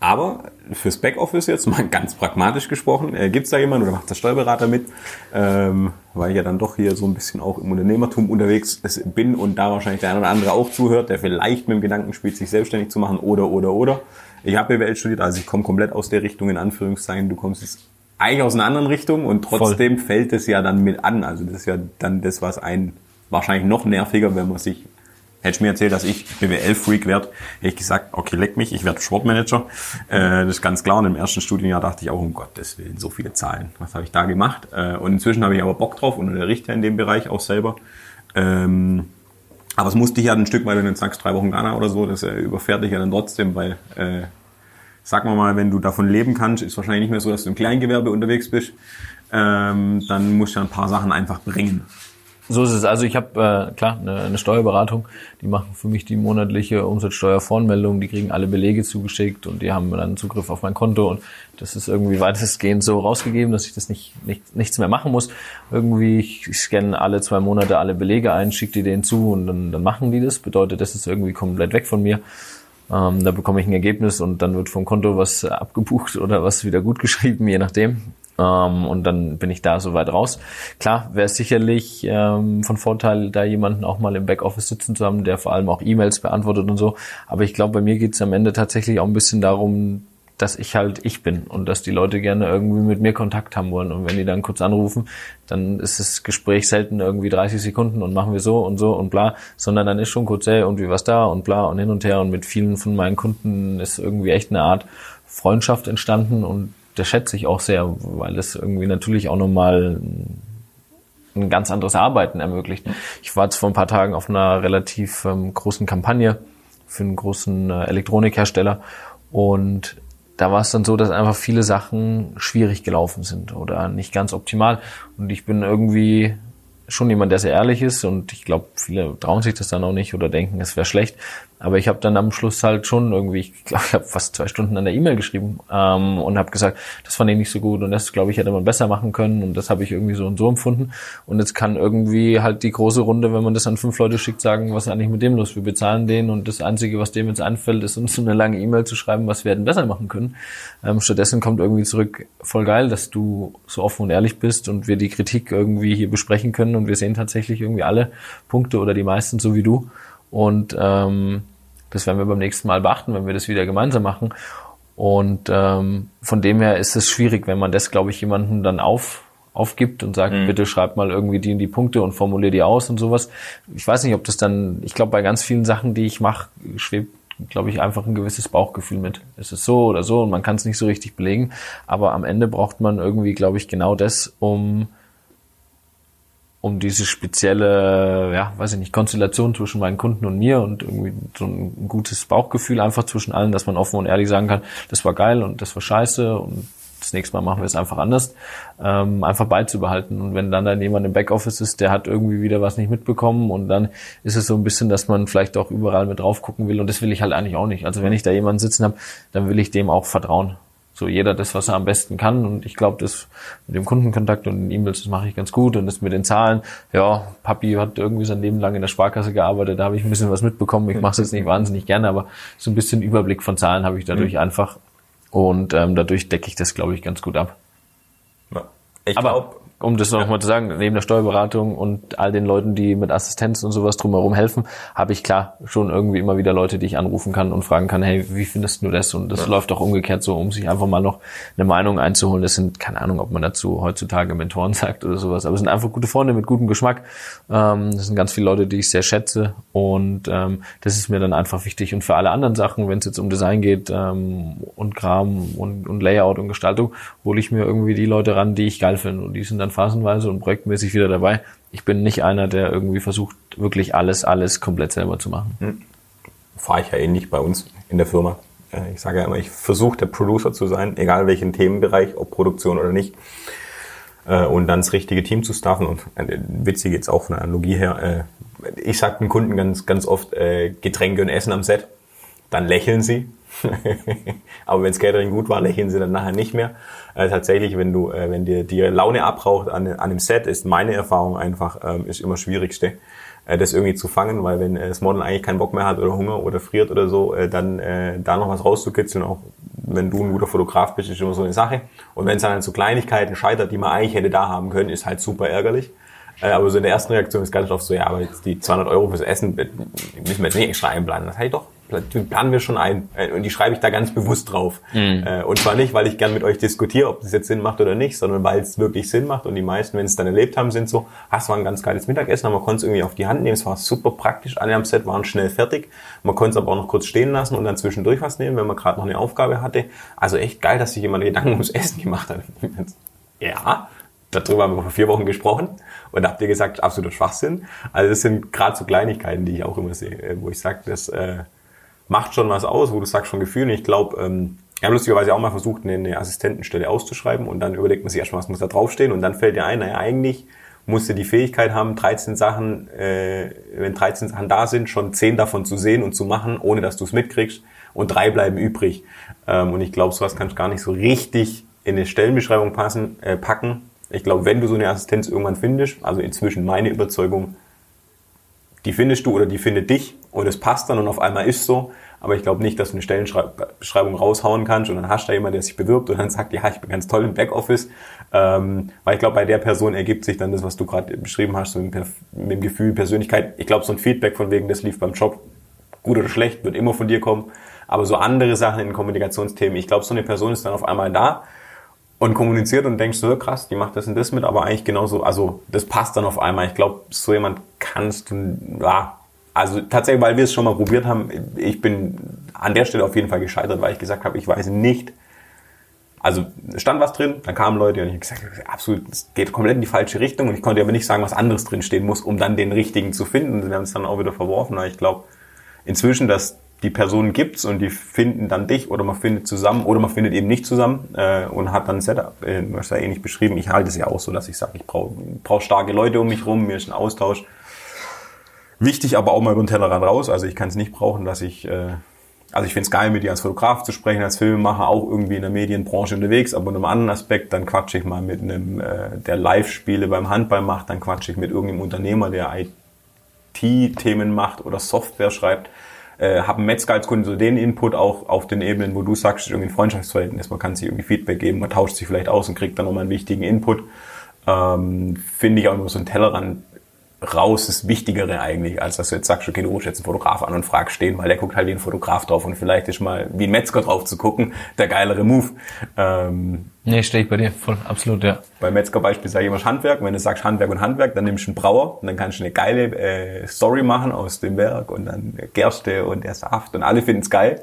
Aber fürs Backoffice jetzt mal ganz pragmatisch gesprochen, äh, gibt es da jemanden oder macht der Steuerberater mit? Ähm, weil ich ja dann doch hier so ein bisschen auch im Unternehmertum unterwegs bin und da wahrscheinlich der eine oder andere auch zuhört, der vielleicht mit dem Gedanken spielt, sich selbstständig zu machen oder, oder, oder. Ich habe BWL studiert, also ich komme komplett aus der Richtung, in Anführungszeichen. Du kommst jetzt eigentlich aus einer anderen Richtung und trotzdem Voll. fällt es ja dann mit an. Also das ist ja dann das, was einen wahrscheinlich noch nerviger, wenn man sich Hätte ich mir erzählt, dass ich BWL-Freak werde, hätte ich gesagt, okay, leck mich, ich werde Sportmanager. Äh, das ist ganz klar. Und im ersten Studienjahr dachte ich auch, um Gottes Willen, so viele Zahlen. Was habe ich da gemacht? Äh, und inzwischen habe ich aber Bock drauf und unterrichte in dem Bereich auch selber. Ähm, aber es musste ich ja ein Stück, weil du dann sagst, drei Wochen Ghana oder so, das äh, überfährt dich ja dann trotzdem, weil, äh, sag mal mal, wenn du davon leben kannst, ist wahrscheinlich nicht mehr so, dass du im Kleingewerbe unterwegs bist, ähm, dann musst du ja ein paar Sachen einfach bringen. So ist es. Also ich habe äh, klar eine, eine Steuerberatung, die machen für mich die monatliche Umsatzsteuervoranmeldung, die kriegen alle Belege zugeschickt und die haben dann Zugriff auf mein Konto und das ist irgendwie weitestgehend so rausgegeben, dass ich das nicht, nicht nichts mehr machen muss. Irgendwie ich scanne alle zwei Monate alle Belege ein, schicke die denen zu und dann, dann machen die das. Bedeutet, das ist irgendwie komplett weg von mir. Ähm, da bekomme ich ein Ergebnis und dann wird vom Konto was abgebucht oder was wieder gut geschrieben, je nachdem. Ähm, und dann bin ich da soweit raus. Klar, wäre es sicherlich ähm, von Vorteil, da jemanden auch mal im Backoffice sitzen zu haben, der vor allem auch E-Mails beantwortet und so. Aber ich glaube, bei mir geht es am Ende tatsächlich auch ein bisschen darum, dass ich halt ich bin und dass die Leute gerne irgendwie mit mir Kontakt haben wollen. Und wenn die dann kurz anrufen, dann ist das Gespräch selten irgendwie 30 Sekunden und machen wir so und so und bla, sondern dann ist schon kurz, hey, und wie was da und bla und hin und her. Und mit vielen von meinen Kunden ist irgendwie echt eine Art Freundschaft entstanden und das schätze ich auch sehr, weil es irgendwie natürlich auch nochmal ein ganz anderes Arbeiten ermöglicht. Ich war jetzt vor ein paar Tagen auf einer relativ ähm, großen Kampagne für einen großen äh, Elektronikhersteller und da war es dann so, dass einfach viele Sachen schwierig gelaufen sind oder nicht ganz optimal. Und ich bin irgendwie schon jemand, der sehr ehrlich ist und ich glaube, viele trauen sich das dann auch nicht oder denken, es wäre schlecht. Aber ich habe dann am Schluss halt schon irgendwie, ich glaube, ich habe fast zwei Stunden an der E-Mail geschrieben ähm, und habe gesagt, das fand ich nicht so gut und das, glaube ich, hätte man besser machen können und das habe ich irgendwie so und so empfunden. Und jetzt kann irgendwie halt die große Runde, wenn man das an fünf Leute schickt, sagen, was ist eigentlich mit dem los? Wir bezahlen den und das Einzige, was dem jetzt einfällt, ist uns so eine lange E-Mail zu schreiben, was wir hätten besser machen können. Ähm, stattdessen kommt irgendwie zurück, voll geil, dass du so offen und ehrlich bist und wir die Kritik irgendwie hier besprechen können und wir sehen tatsächlich irgendwie alle Punkte oder die meisten so wie du. Und ähm, das werden wir beim nächsten Mal beachten, wenn wir das wieder gemeinsam machen. Und ähm, von dem her ist es schwierig, wenn man das, glaube ich, jemanden dann auf, aufgibt und sagt, mhm. bitte schreib mal irgendwie die und die Punkte und formulier die aus und sowas. Ich weiß nicht, ob das dann, ich glaube, bei ganz vielen Sachen, die ich mache, schwebt, glaube ich, einfach ein gewisses Bauchgefühl mit. Es ist so oder so und man kann es nicht so richtig belegen. Aber am Ende braucht man irgendwie, glaube ich, genau das, um um diese spezielle, ja, weiß ich nicht, Konstellation zwischen meinen Kunden und mir und irgendwie so ein gutes Bauchgefühl einfach zwischen allen, dass man offen und ehrlich sagen kann, das war geil und das war scheiße und das nächste Mal machen wir es einfach anders, ähm, einfach beizubehalten. Und wenn dann dann jemand im Backoffice ist, der hat irgendwie wieder was nicht mitbekommen und dann ist es so ein bisschen, dass man vielleicht auch überall mit drauf gucken will und das will ich halt eigentlich auch nicht. Also wenn ich da jemanden sitzen habe, dann will ich dem auch vertrauen so jeder das, was er am besten kann. Und ich glaube, das mit dem Kundenkontakt und den E-Mails, das mache ich ganz gut. Und das mit den Zahlen, ja, Papi hat irgendwie sein Leben lang in der Sparkasse gearbeitet, da habe ich ein bisschen was mitbekommen. Ich mache es jetzt nicht wahnsinnig gerne, aber so ein bisschen Überblick von Zahlen habe ich dadurch mhm. einfach. Und ähm, dadurch decke ich das, glaube ich, ganz gut ab. Ja. Ich aber glaub, um das nochmal zu sagen, neben der Steuerberatung und all den Leuten, die mit Assistenz und sowas drumherum helfen, habe ich klar schon irgendwie immer wieder Leute, die ich anrufen kann und fragen kann, hey, wie findest du das? Und das ja. läuft auch umgekehrt so, um sich einfach mal noch eine Meinung einzuholen. Das sind, keine Ahnung, ob man dazu heutzutage Mentoren sagt oder sowas, aber es sind einfach gute Freunde mit gutem Geschmack. Ähm, das sind ganz viele Leute, die ich sehr schätze und ähm, das ist mir dann einfach wichtig. Und für alle anderen Sachen, wenn es jetzt um Design geht ähm, und Kram und, und Layout und Gestaltung, hole ich mir irgendwie die Leute ran, die ich geil finde und die sind dann phasenweise und projektmäßig wieder dabei. Ich bin nicht einer, der irgendwie versucht, wirklich alles, alles komplett selber zu machen. Hm. Fahre ich ja ähnlich bei uns in der Firma. Äh, ich sage ja immer, ich versuche der Producer zu sein, egal welchen Themenbereich, ob Produktion oder nicht. Äh, und dann das richtige Team zu staffen. Und äh, witzig jetzt auch von der Analogie her. Ich sage den Kunden ganz, ganz oft Getränke und Essen am Set. Dann lächeln sie. Aber wenn das Catering gut war, lächeln sie dann nachher nicht mehr. Äh, tatsächlich, wenn du, äh, wenn dir die Laune abraucht an, an dem Set, ist meine Erfahrung einfach, ähm, ist immer schwierigste, äh, das irgendwie zu fangen, weil wenn äh, das Model eigentlich keinen Bock mehr hat oder Hunger oder friert oder so, äh, dann äh, da noch was rauszukitzeln, auch wenn du ein guter Fotograf bist, ist immer so eine Sache. Und wenn es dann an so Kleinigkeiten scheitert, die man eigentlich hätte da haben können, ist halt super ärgerlich. Äh, aber so in der ersten Reaktion ist ganz oft so, ja, aber jetzt die 200 Euro fürs Essen äh, müssen wir jetzt nicht extra einplanen. Das heißt doch, die planen wir schon ein. Äh, und die schreibe ich da ganz bewusst drauf. Mhm. Und zwar nicht, weil ich gern mit euch diskutiere, ob das jetzt Sinn macht oder nicht, sondern weil es wirklich Sinn macht. Und die meisten, wenn es dann erlebt haben, sind so, hast war ein ganz geiles Mittagessen, aber man konnte es irgendwie auf die Hand nehmen. Es war super praktisch. Alle am Set waren schnell fertig. Man konnte es aber auch noch kurz stehen lassen und dann zwischendurch was nehmen, wenn man gerade noch eine Aufgabe hatte. Also echt geil, dass sich jemand Gedanken ums Essen gemacht hat. ja, darüber haben wir vor vier Wochen gesprochen und habt ihr gesagt, absoluter Schwachsinn. Also das sind gerade so Kleinigkeiten, die ich auch immer sehe, äh, wo ich sage, das äh, macht schon was aus, wo du sagst schon Gefühl. Und ich glaube, ähm, ich habe lustigerweise auch mal versucht, eine, eine Assistentenstelle auszuschreiben und dann überlegt man sich erstmal, was muss da draufstehen und dann fällt dir ein, naja, eigentlich musst du die Fähigkeit haben, 13 Sachen, äh, wenn 13 Sachen da sind, schon 10 davon zu sehen und zu machen, ohne dass du es mitkriegst und drei bleiben übrig. Ähm, und ich glaube, sowas kannst gar nicht so richtig in eine Stellenbeschreibung passen, äh, packen, ich glaube, wenn du so eine Assistenz irgendwann findest, also inzwischen meine Überzeugung, die findest du oder die findet dich und es passt dann und auf einmal ist so. Aber ich glaube nicht, dass du eine Stellenbeschreibung raushauen kannst und dann hast du da jemand, der sich bewirbt und dann sagt, ja, ich bin ganz toll im Backoffice. Ähm, weil ich glaube, bei der Person ergibt sich dann das, was du gerade beschrieben hast, so mit, mit dem Gefühl, Persönlichkeit. Ich glaube, so ein Feedback von wegen, das lief beim Job gut oder schlecht, wird immer von dir kommen. Aber so andere Sachen in Kommunikationsthemen, ich glaube, so eine Person ist dann auf einmal da und kommuniziert und denkst so, krass, die macht das und das mit, aber eigentlich genauso, also das passt dann auf einmal. Ich glaube, so jemand kannst du, ja, also tatsächlich, weil wir es schon mal probiert haben, ich bin an der Stelle auf jeden Fall gescheitert, weil ich gesagt habe, ich weiß nicht, also stand was drin, dann kamen Leute und ich habe gesagt, absolut, es geht komplett in die falsche Richtung und ich konnte aber nicht sagen, was anderes drin stehen muss, um dann den richtigen zu finden. Und wir haben es dann auch wieder verworfen, weil ich glaube inzwischen, dass die Personen gibt's und die finden dann dich oder man findet zusammen oder man findet eben nicht zusammen äh, und hat dann ein Setup. Äh, du hast ja ähnlich beschrieben. Ich halte es ja auch so, dass ich sage, ich brauche brauch starke Leute um mich rum, mir ist ein Austausch. Wichtig, aber auch mal über den Tellerrand raus. Also ich kann es nicht brauchen, dass ich, äh, also ich finde es geil, mit dir als Fotograf zu sprechen, als Filmemacher, auch irgendwie in der Medienbranche unterwegs, aber in einem anderen Aspekt, dann quatsche ich mal mit einem, äh, der Live-Spiele beim Handball macht, dann quatsche ich mit irgendeinem Unternehmer, der IT-Themen macht oder Software schreibt äh, haben Metzger als Kunde so den Input auch auf den Ebenen, wo du sagst, irgendwie ein Freundschaftsverhältnis, man kann sich irgendwie Feedback geben, man tauscht sich vielleicht aus und kriegt dann nochmal einen wichtigen Input. Ähm, Finde ich auch immer so ein Tellerrand raus das Wichtigere eigentlich, als dass du jetzt sagst, okay, du rufst jetzt einen Fotograf an und fragst stehen, weil der guckt halt wie ein Fotograf drauf und vielleicht ist mal wie ein Metzger drauf zu gucken, der geilere Move. Ähm, nee, stehe ich bei dir, voll, absolut, ja. Bei Metzger Beispiel sage ich immer Handwerk, wenn du sagst Handwerk und Handwerk, dann nimmst du einen Brauer und dann kannst du eine geile äh, Story machen aus dem Werk und dann Gerste und der Saft und alle finden es geil.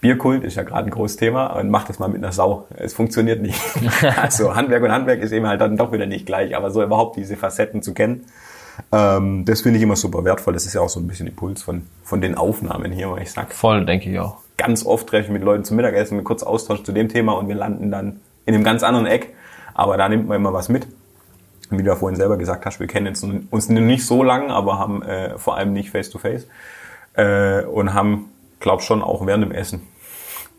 Bierkult ist ja gerade ein großes Thema und mach das mal mit einer Sau. Es funktioniert nicht. also Handwerk und Handwerk ist eben halt dann doch wieder nicht gleich, aber so überhaupt diese Facetten zu kennen, ähm, das finde ich immer super wertvoll. Das ist ja auch so ein bisschen Impuls von, von den Aufnahmen hier, weil ich sag. Voll, denke ich auch. Ganz oft treffe ich mit Leuten zum Mittagessen, mit kurz Austausch zu dem Thema und wir landen dann in einem ganz anderen Eck. Aber da nimmt man immer was mit. Wie du ja vorhin selber gesagt hast, wir kennen jetzt uns nicht so lang, aber haben äh, vor allem nicht face to face äh, und haben, glaub schon, auch während dem Essen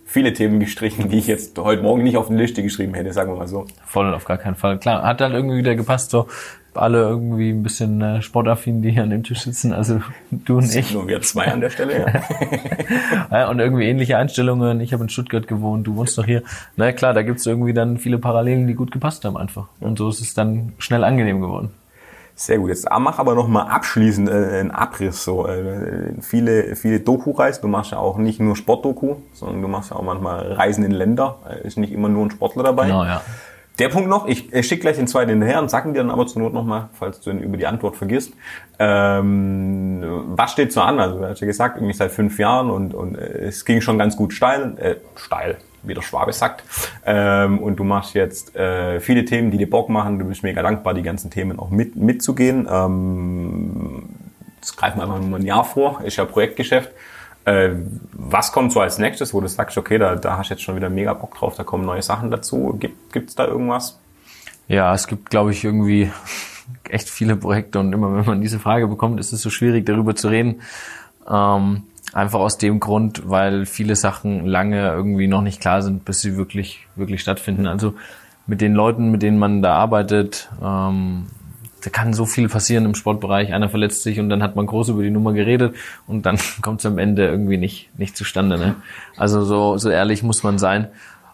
viele Themen gestrichen, die ich jetzt heute Morgen nicht auf die Liste geschrieben hätte, sagen wir mal so. Voll auf gar keinen Fall. Klar, hat halt irgendwie wieder gepasst, so alle irgendwie ein bisschen äh, sportaffin, die hier an dem Tisch sitzen, also du und ich. Nur wir zwei an der Stelle, ja. ja und irgendwie ähnliche Einstellungen. Ich habe in Stuttgart gewohnt, du wohnst doch hier. Na klar, da gibt's irgendwie dann viele Parallelen, die gut gepasst haben einfach. Und so ist es dann schnell angenehm geworden. Sehr gut. Jetzt mach aber noch mal abschließend äh, einen Abriss. So äh, viele viele Doku-Reisen. Du machst ja auch nicht nur Sportdoku, sondern du machst ja auch manchmal Reisen in Länder. Äh, ist nicht immer nur ein Sportler dabei. Genau, ja. Der Punkt noch, ich, schicke gleich den zweiten hinterher und sagen dir dann aber zur Not nochmal, falls du ihn über die Antwort vergisst. Ähm, was steht so an? Also, du hast ja gesagt, irgendwie seit fünf Jahren und, und äh, es ging schon ganz gut steil, äh, steil, wie der Schwabe sagt. Ähm, und du machst jetzt äh, viele Themen, die dir Bock machen. Du bist mega dankbar, die ganzen Themen auch mit, mitzugehen. Ähm, das greifen wir einfach nur ein Jahr vor, ist ja Projektgeschäft. Äh, was kommt so als nächstes, wo du sagst, okay, da, da hast du jetzt schon wieder mega Bock drauf, da kommen neue Sachen dazu. Gibt gibt's da irgendwas? Ja, es gibt, glaube ich, irgendwie echt viele Projekte und immer wenn man diese Frage bekommt, ist es so schwierig, darüber zu reden. Ähm, Einfach aus dem Grund, weil viele Sachen lange irgendwie noch nicht klar sind, bis sie wirklich, wirklich stattfinden. Also mit den Leuten, mit denen man da arbeitet, ähm, da kann so viel passieren im Sportbereich. Einer verletzt sich und dann hat man groß über die Nummer geredet und dann kommt es am Ende irgendwie nicht, nicht zustande. Ne? Also so, so ehrlich muss man sein.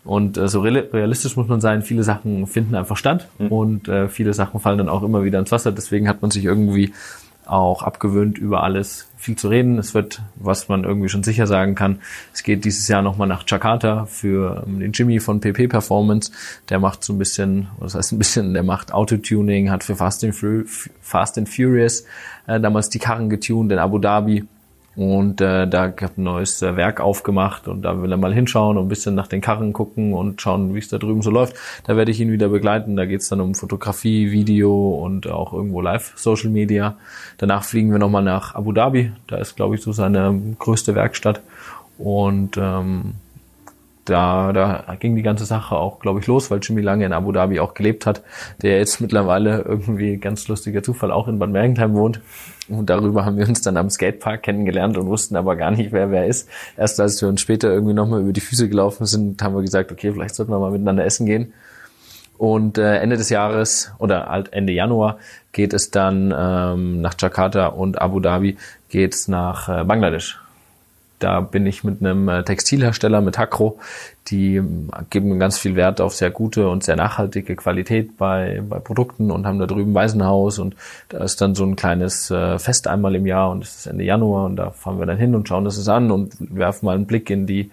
Und äh, so realistisch muss man sein, viele Sachen finden einfach statt mhm. und äh, viele Sachen fallen dann auch immer wieder ins Wasser. Deswegen hat man sich irgendwie auch abgewöhnt, über alles viel zu reden. Es wird, was man irgendwie schon sicher sagen kann, es geht dieses Jahr nochmal nach Jakarta für den Jimmy von PP Performance. Der macht so ein bisschen, was heißt ein bisschen, der macht Autotuning, hat für Fast and, Fast and Furious äh, damals die Karren getuned in Abu Dhabi und äh, da hat ein neues äh, Werk aufgemacht und da will er mal hinschauen und ein bisschen nach den Karren gucken und schauen, wie es da drüben so läuft. Da werde ich ihn wieder begleiten. Da geht es dann um Fotografie, Video und auch irgendwo Live Social Media. Danach fliegen wir nochmal nach Abu Dhabi. Da ist, glaube ich, so seine größte Werkstatt. Und ähm, da, da ging die ganze Sache auch, glaube ich, los, weil Jimmy lange in Abu Dhabi auch gelebt hat, der jetzt mittlerweile irgendwie ganz lustiger Zufall auch in Bad Mergentheim wohnt. Und darüber haben wir uns dann am Skatepark kennengelernt und wussten aber gar nicht, wer wer ist. Erst als wir uns später irgendwie nochmal über die Füße gelaufen sind, haben wir gesagt, okay, vielleicht sollten wir mal miteinander essen gehen. Und äh, Ende des Jahres oder halt Ende Januar geht es dann ähm, nach Jakarta und Abu Dhabi geht es nach äh, Bangladesch. Da bin ich mit einem äh, Textilhersteller, mit Hakro, die geben ganz viel Wert auf sehr gute und sehr nachhaltige Qualität bei, bei Produkten und haben da drüben Waisenhaus und da ist dann so ein kleines äh, Fest einmal im Jahr und es ist Ende Januar und da fahren wir dann hin und schauen das es an und werfen mal einen Blick in die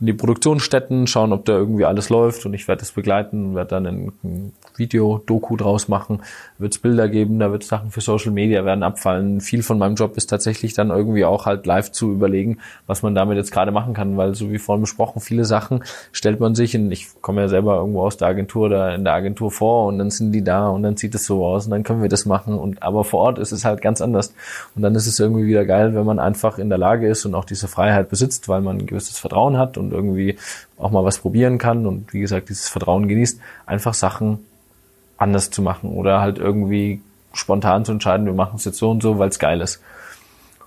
in die Produktionsstätten, schauen, ob da irgendwie alles läuft und ich werde das begleiten und werde dann ein, ein Video, Doku draus machen, wird es Bilder geben, da wird Sachen für Social Media werden abfallen. Viel von meinem Job ist tatsächlich dann irgendwie auch halt live zu überlegen, was man damit jetzt gerade machen kann, weil so wie vorhin besprochen, viele Sachen stellt man sich, und ich komme ja selber irgendwo aus der Agentur oder in der Agentur vor und dann sind die da und dann sieht es so aus und dann können wir das machen und aber vor Ort ist es halt ganz anders und dann ist es irgendwie wieder geil, wenn man einfach in der Lage ist und auch diese Freiheit besitzt, weil man ein gewisses Vertrauen hat und irgendwie auch mal was probieren kann und wie gesagt dieses Vertrauen genießt, einfach Sachen anders zu machen oder halt irgendwie spontan zu entscheiden, wir machen es jetzt so und so, weil es geil ist.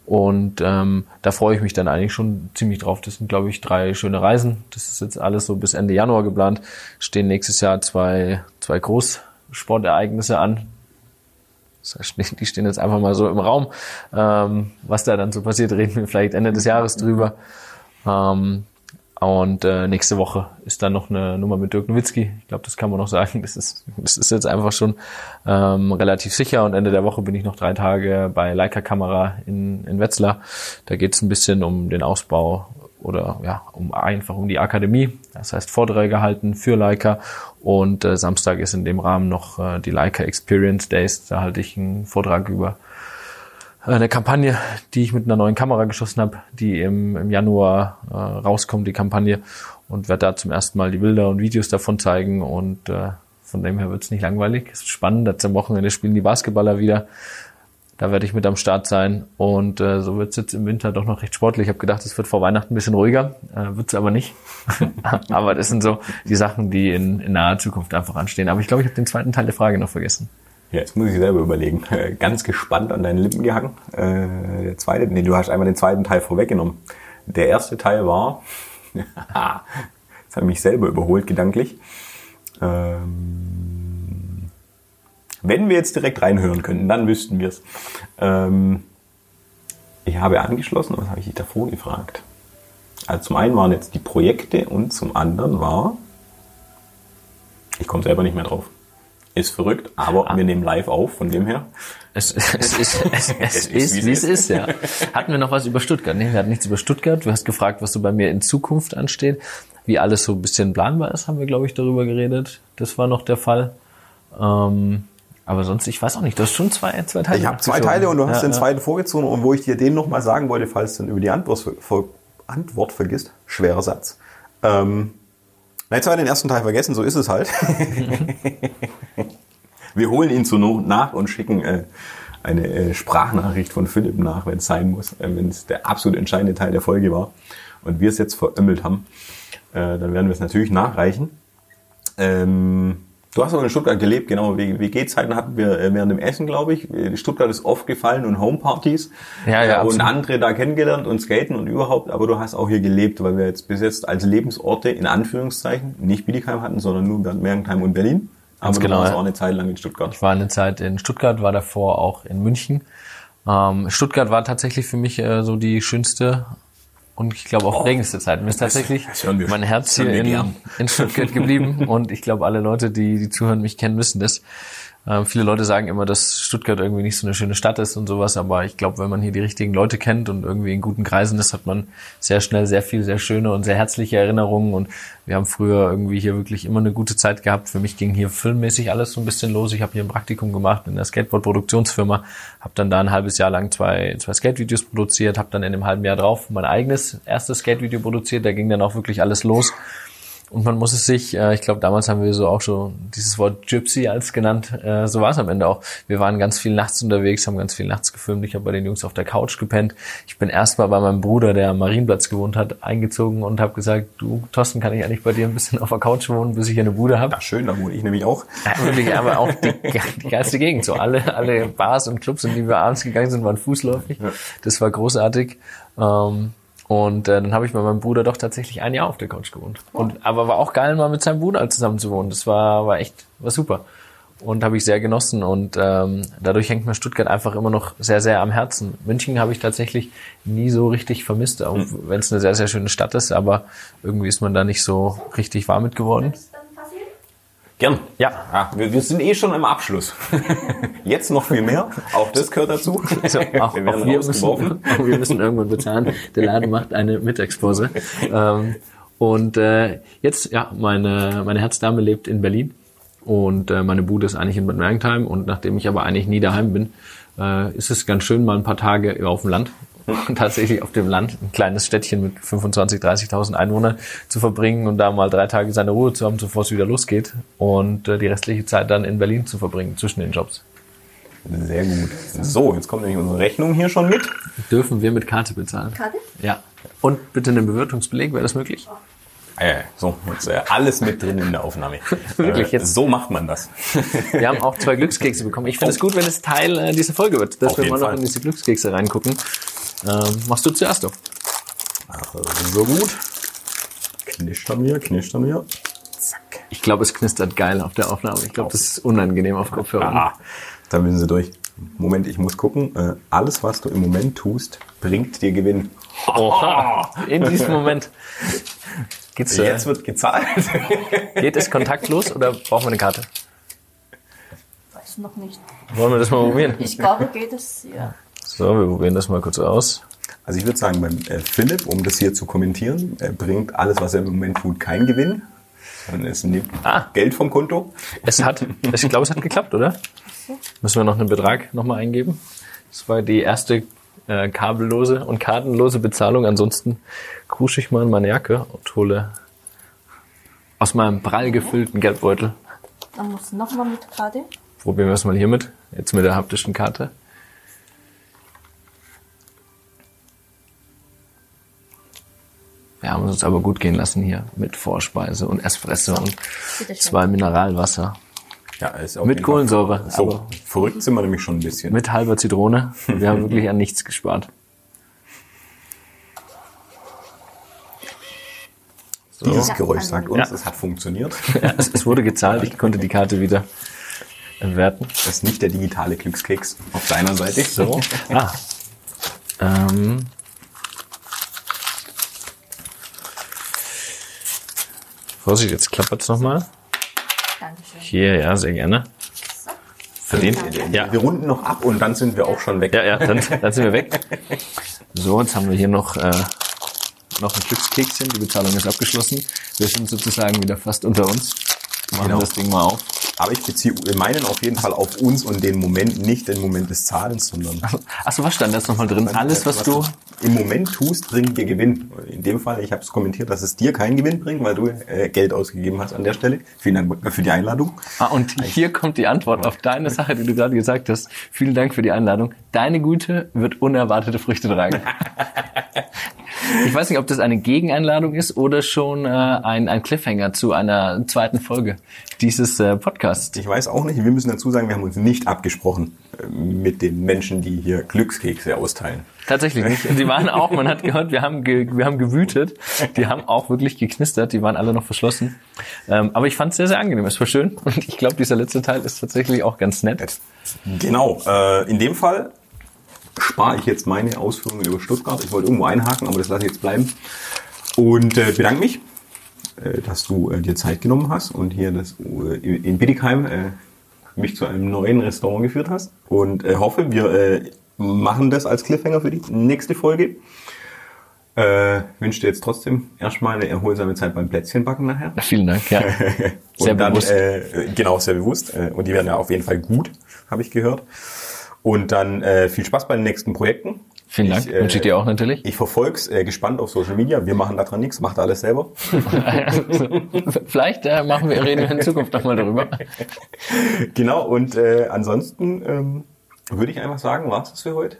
Und ähm, da freue ich mich dann eigentlich schon ziemlich drauf. Das sind, glaube ich, drei schöne Reisen. Das ist jetzt alles so bis Ende Januar geplant. Stehen nächstes Jahr zwei, zwei Großsportereignisse an. Die stehen jetzt einfach mal so im Raum. Ähm, was da dann so passiert, reden wir vielleicht Ende des Jahres drüber. Ähm, und äh, nächste Woche ist dann noch eine Nummer mit Dirk Nowitzki. Ich glaube, das kann man noch sagen. Das ist, das ist jetzt einfach schon ähm, relativ sicher. Und Ende der Woche bin ich noch drei Tage bei Leica Kamera in, in Wetzlar. Da geht es ein bisschen um den Ausbau oder ja, um einfach um die Akademie. Das heißt Vorträge halten für Leica. Und äh, Samstag ist in dem Rahmen noch äh, die Leica Experience Days. Da halte ich einen Vortrag über eine Kampagne, die ich mit einer neuen Kamera geschossen habe, die im, im Januar äh, rauskommt, die Kampagne. Und werde da zum ersten Mal die Bilder und Videos davon zeigen. Und äh, von dem her wird es nicht langweilig. Es ist spannend. Jetzt am Wochenende spielen die Basketballer wieder. Da werde ich mit am Start sein. Und äh, so wird es jetzt im Winter doch noch recht sportlich. Ich habe gedacht, es wird vor Weihnachten ein bisschen ruhiger. Äh, wird es aber nicht. aber das sind so die Sachen, die in, in naher Zukunft einfach anstehen. Aber ich glaube, ich habe den zweiten Teil der Frage noch vergessen. Ja, jetzt muss ich selber überlegen. Ganz gespannt an deinen Lippen gehangen. Äh, der zweite, nee, du hast einmal den zweiten Teil vorweggenommen. Der erste Teil war, jetzt habe ich mich selber überholt gedanklich. Ähm, wenn wir jetzt direkt reinhören könnten, dann wüssten wir es. Ähm, ich habe angeschlossen, was habe ich dich davor gefragt? Also zum einen waren jetzt die Projekte und zum anderen war, ich komme selber nicht mehr drauf. Ist verrückt, aber wir nehmen live auf, von dem her. Es, es, ist, es, es ist, wie es ist, ja. Hatten wir noch was über Stuttgart? Nee, wir hatten nichts über Stuttgart. Du hast gefragt, was so bei mir in Zukunft ansteht. Wie alles so ein bisschen planbar ist, haben wir, glaube ich, darüber geredet. Das war noch der Fall. Ähm, aber sonst, ich weiß auch nicht, du hast schon zwei, zwei Teile. Ich habe zwei. Teile und du hast ja, den zweiten vorgezogen und wo ich dir den nochmal sagen wollte, falls du dann über die Antwort, Antwort vergisst, schwerer Satz. Ähm, na, wir den ersten Teil vergessen, so ist es halt. wir holen ihn zur Not nach und schicken äh, eine äh, Sprachnachricht von Philipp nach, wenn es sein muss, äh, wenn es der absolut entscheidende Teil der Folge war und wir es jetzt verömmelt haben, äh, dann werden wir es natürlich nachreichen. Ähm, du hast auch in Stuttgart gelebt, genau. WG-Zeiten hatten wir äh, während dem Essen, glaube ich. Stuttgart ist oft gefallen und Homepartys. Ja, ja, Äh, Und absolut. andere da kennengelernt und skaten und überhaupt. Aber du hast auch hier gelebt, weil wir jetzt bis jetzt als Lebensorte in Anführungszeichen nicht Bietigheim hatten, sondern nur Mergentheim und Berlin. Aber Ganz du genau, warst auch eine Zeit lang in Stuttgart. Ich war eine Zeit in Stuttgart, war davor auch in München. Ähm, Stuttgart war tatsächlich für mich äh, so die schönste und ich glaube auch prägendste Zeit. Mir ist tatsächlich Oh. mein Herz hier in, in Stuttgart geblieben und ich glaube alle Leute, die, die zuhören, mich kennen, wissen das. Ähm, viele Leute sagen immer, dass Stuttgart irgendwie nicht so eine schöne Stadt ist und sowas, aber ich glaube, wenn man hier die richtigen Leute kennt und irgendwie in guten Kreisen ist, hat man sehr schnell sehr viel, sehr schöne und sehr herzliche Erinnerungen und wir haben früher irgendwie hier wirklich immer eine gute Zeit gehabt. Für mich ging hier filmmäßig alles so ein bisschen los. Ich habe hier ein Praktikum gemacht in der Skateboard-Produktionsfirma, habe dann da ein halbes Jahr lang zwei, zwei Skate-Videos produziert, habe dann in dem halben Jahr drauf mein eigenes erstes Skate-Video produziert. Da ging dann auch wirklich alles los. Und man muss es sich, äh, ich glaube, damals haben wir so auch schon dieses Wort Gypsy als genannt, äh, so war es am Ende auch. Wir waren ganz viel nachts unterwegs, haben ganz viel nachts gefilmt. Ich habe bei den Jungs auf der Couch gepennt. Ich bin erstmal bei meinem Bruder, der am Marienplatz gewohnt hat, eingezogen und habe gesagt, du, Thorsten, kann ich eigentlich bei dir ein bisschen auf der Couch wohnen, bis ich hier eine Bude habe? Ja, schön, da wohne ich nämlich auch. Ja, wirklich, aber auch die, die geilste Gegend. So alle, alle Bars und Clubs, in die wir abends gegangen sind, waren fußläufig. Das war großartig. Ähm, und äh, dann habe ich bei meinem Bruder doch tatsächlich ein Jahr auf der Couch gewohnt. Und aber war auch geil, mal mit seinem Bruder zusammen zu wohnen. Das war, war echt, war super. Und habe ich sehr genossen. Und ähm, dadurch hängt mir Stuttgart einfach immer noch sehr, sehr am Herzen. München habe ich tatsächlich nie so richtig vermisst, auch wenn es eine sehr, sehr schöne Stadt ist, aber irgendwie ist man da nicht so richtig warm mit geworden. Gern. Ja. Ah, wir, wir sind eh schon im Abschluss. Jetzt noch viel mehr. Auch das gehört dazu. Also auch, wir auch, wir müssen, auch wir müssen irgendwann bezahlen. Der Laden macht eine Mittagspause. Ähm, und äh, jetzt, ja, meine, meine Herzdame lebt in Berlin und äh, meine Bude ist eigentlich in Bad Mergentheim. Und nachdem ich aber eigentlich nie daheim bin, äh, ist es ganz schön, mal ein paar Tage auf dem Land tatsächlich auf dem Land, ein kleines Städtchen mit 25.000, 30.000 Einwohnern zu verbringen und da mal drei Tage seine Ruhe zu haben, bevor es wieder losgeht und äh, die restliche Zeit dann in Berlin zu verbringen zwischen den Jobs. Sehr gut. So, jetzt kommt nämlich unsere Rechnung hier schon mit. Dürfen wir mit Karte bezahlen? Karte? Ja. Und bitte einen Bewirtungsbeleg, wäre das möglich? Äh, so, jetzt äh, alles mit drin in der Aufnahme. Wirklich, Äh, jetzt- So macht man das. Wir haben auch zwei Glückskekse bekommen. Ich finde es gut, wenn es Teil äh, dieser Folge wird, dass Auf wir mal noch Fall. in diese Glückskekse reingucken. Ähm, machst du zuerst doch. Also, so gut. Knistern wir, knistern wir. Zack. Ich glaube, es knistert geil auf der Aufnahme. Ich glaube, das ist unangenehm auf Kopfhörern. Ah, da müssen sie durch. Moment, ich muss gucken. Äh, alles, was du im Moment tust, bringt dir Gewinn. Oha, in diesem Moment. Geht's, äh, Jetzt wird gezahlt. geht es kontaktlos oder brauchen wir eine Karte? Weiß noch nicht. Wollen wir das mal probieren? Ich glaube, geht es, ja. So, wir probieren das mal kurz aus. Also ich würde sagen, beim äh, Philipp, um das hier zu kommentieren, äh, bringt alles, was er im Moment tut, keinen Gewinn. Sondern es nimmt Ah. Geld vom Konto. Es hat, ich glaube, es hat geklappt, oder? Müssen wir noch einen Betrag nochmal eingeben? Das war die erste äh, kabellose und kartenlose Bezahlung. Ansonsten krusche ich mal in meine Jacke und hole aus meinem prall gefüllten Geldbeutel. Dann muss noch mal mit Karte. Probieren wir es mal hiermit. Jetzt mit der haptischen Karte. Wir haben es uns aber gut gehen lassen hier mit Vorspeise und Espresso und zwei Mineralwasser. Ja, ist auf Mit Kohlensäure, So, aber- verrückt sind wir nämlich schon ein bisschen. Mit halber Zitrone. Wir haben wirklich an nichts gespart. So. Dieses Geräusch sagt uns, Ja. es hat funktioniert. Ja, es, es wurde gezahlt, ich konnte die Karte wieder entwerten. Das ist nicht der digitale Glückskeks auf deiner Seite. So. Ah. Ähm. Vorsicht, jetzt klappert es nochmal. Dankeschön. Hier, ja, sehr gerne. Verdient. Ja. Wir runden noch ab und dann sind wir auch schon weg. Ja, ja, dann, dann sind wir weg. So, jetzt haben wir hier noch, äh, noch ein Glückskekschen. Die Bezahlung ist abgeschlossen. Wir sind sozusagen wieder fast unter uns. Machen Genau. das Ding mal auf. Aber ich beziehe meinen auf jeden Fall auf uns und den Moment, nicht den Moment des Zahlens, sondern Achso, was stand da jetzt nochmal drin? Alles, was du. im Moment tust, bringt dir Gewinn. In dem Fall, ich habe es kommentiert, dass es dir keinen Gewinn bringt, weil du äh, Geld ausgegeben hast an der Stelle. Vielen Dank für die Einladung. Ah, und hier kommt die Antwort auf deine Sache, die du gerade gesagt hast. Vielen Dank für die Einladung. Deine Güte wird unerwartete Früchte tragen. Ich weiß nicht, ob das eine Gegeneinladung ist oder schon äh, ein, ein Cliffhanger zu einer zweiten Folge dieses äh, Podcasts. Ich weiß auch nicht, wir müssen dazu sagen, wir haben uns nicht abgesprochen äh, mit den Menschen, die hier Glückskekse austeilen. Tatsächlich nicht. Die waren auch, man hat gehört, wir haben, ge, wir haben gewütet. Die haben auch wirklich geknistert. Die waren alle noch verschlossen. Ähm, aber ich fand es sehr, sehr angenehm. Es war schön. Und ich glaube, dieser letzte Teil ist tatsächlich auch ganz nett. Genau, äh, in dem Fall spare ich jetzt meine Ausführungen über Stuttgart. Ich wollte irgendwo einhaken, aber das lasse ich jetzt bleiben. Und äh, bedanke mich, äh, dass du äh, dir Zeit genommen hast und hier das, äh, in Bietigheim äh, mich zu einem neuen Restaurant geführt hast. Und äh, hoffe, wir äh, machen das als Cliffhanger für die nächste Folge. Äh, wünsche dir jetzt trotzdem erstmal eine erholsame Zeit beim Plätzchenbacken nachher. Vielen Dank, ja. Sehr dann, bewusst. Äh, genau, sehr bewusst. Äh, und die werden ja auf jeden Fall gut, habe ich gehört. Und dann äh, viel Spaß bei den nächsten Projekten. Vielen Dank. Ich, äh, Wünsche ich dir auch natürlich. Ich verfolg's äh, gespannt auf Social Media. Wir machen daran nichts, macht alles selber. Vielleicht äh, machen wir, reden wir in Zukunft nochmal darüber. genau, und äh, ansonsten ähm, würde ich einfach sagen, war's das für heute.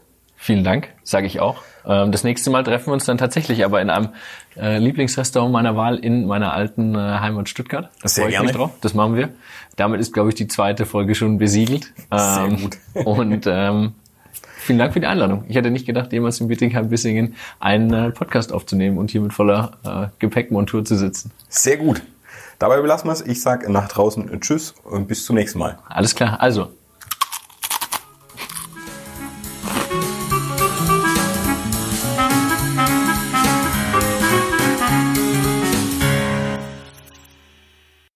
Vielen Dank, sage ich auch. Ähm, das nächste Mal treffen wir uns dann tatsächlich aber in einem äh, Lieblingsrestaurant meiner Wahl in meiner alten äh, Heimat Stuttgart. Da Sehr freue ich mich gerne. drauf. Das machen wir. Damit ist, glaube ich, die zweite Folge schon besiegelt. Sehr Ähm, gut. Und ähm, vielen Dank für die Einladung. Ich hätte nicht gedacht, jemals in Bietigheim-Bissingen einen äh, Podcast aufzunehmen und hier mit voller äh, Gepäckmontur zu sitzen. Sehr gut. Dabei belassen wir's. Ich sag nach draußen Tschüss und bis zum nächsten Mal. Alles klar. Also,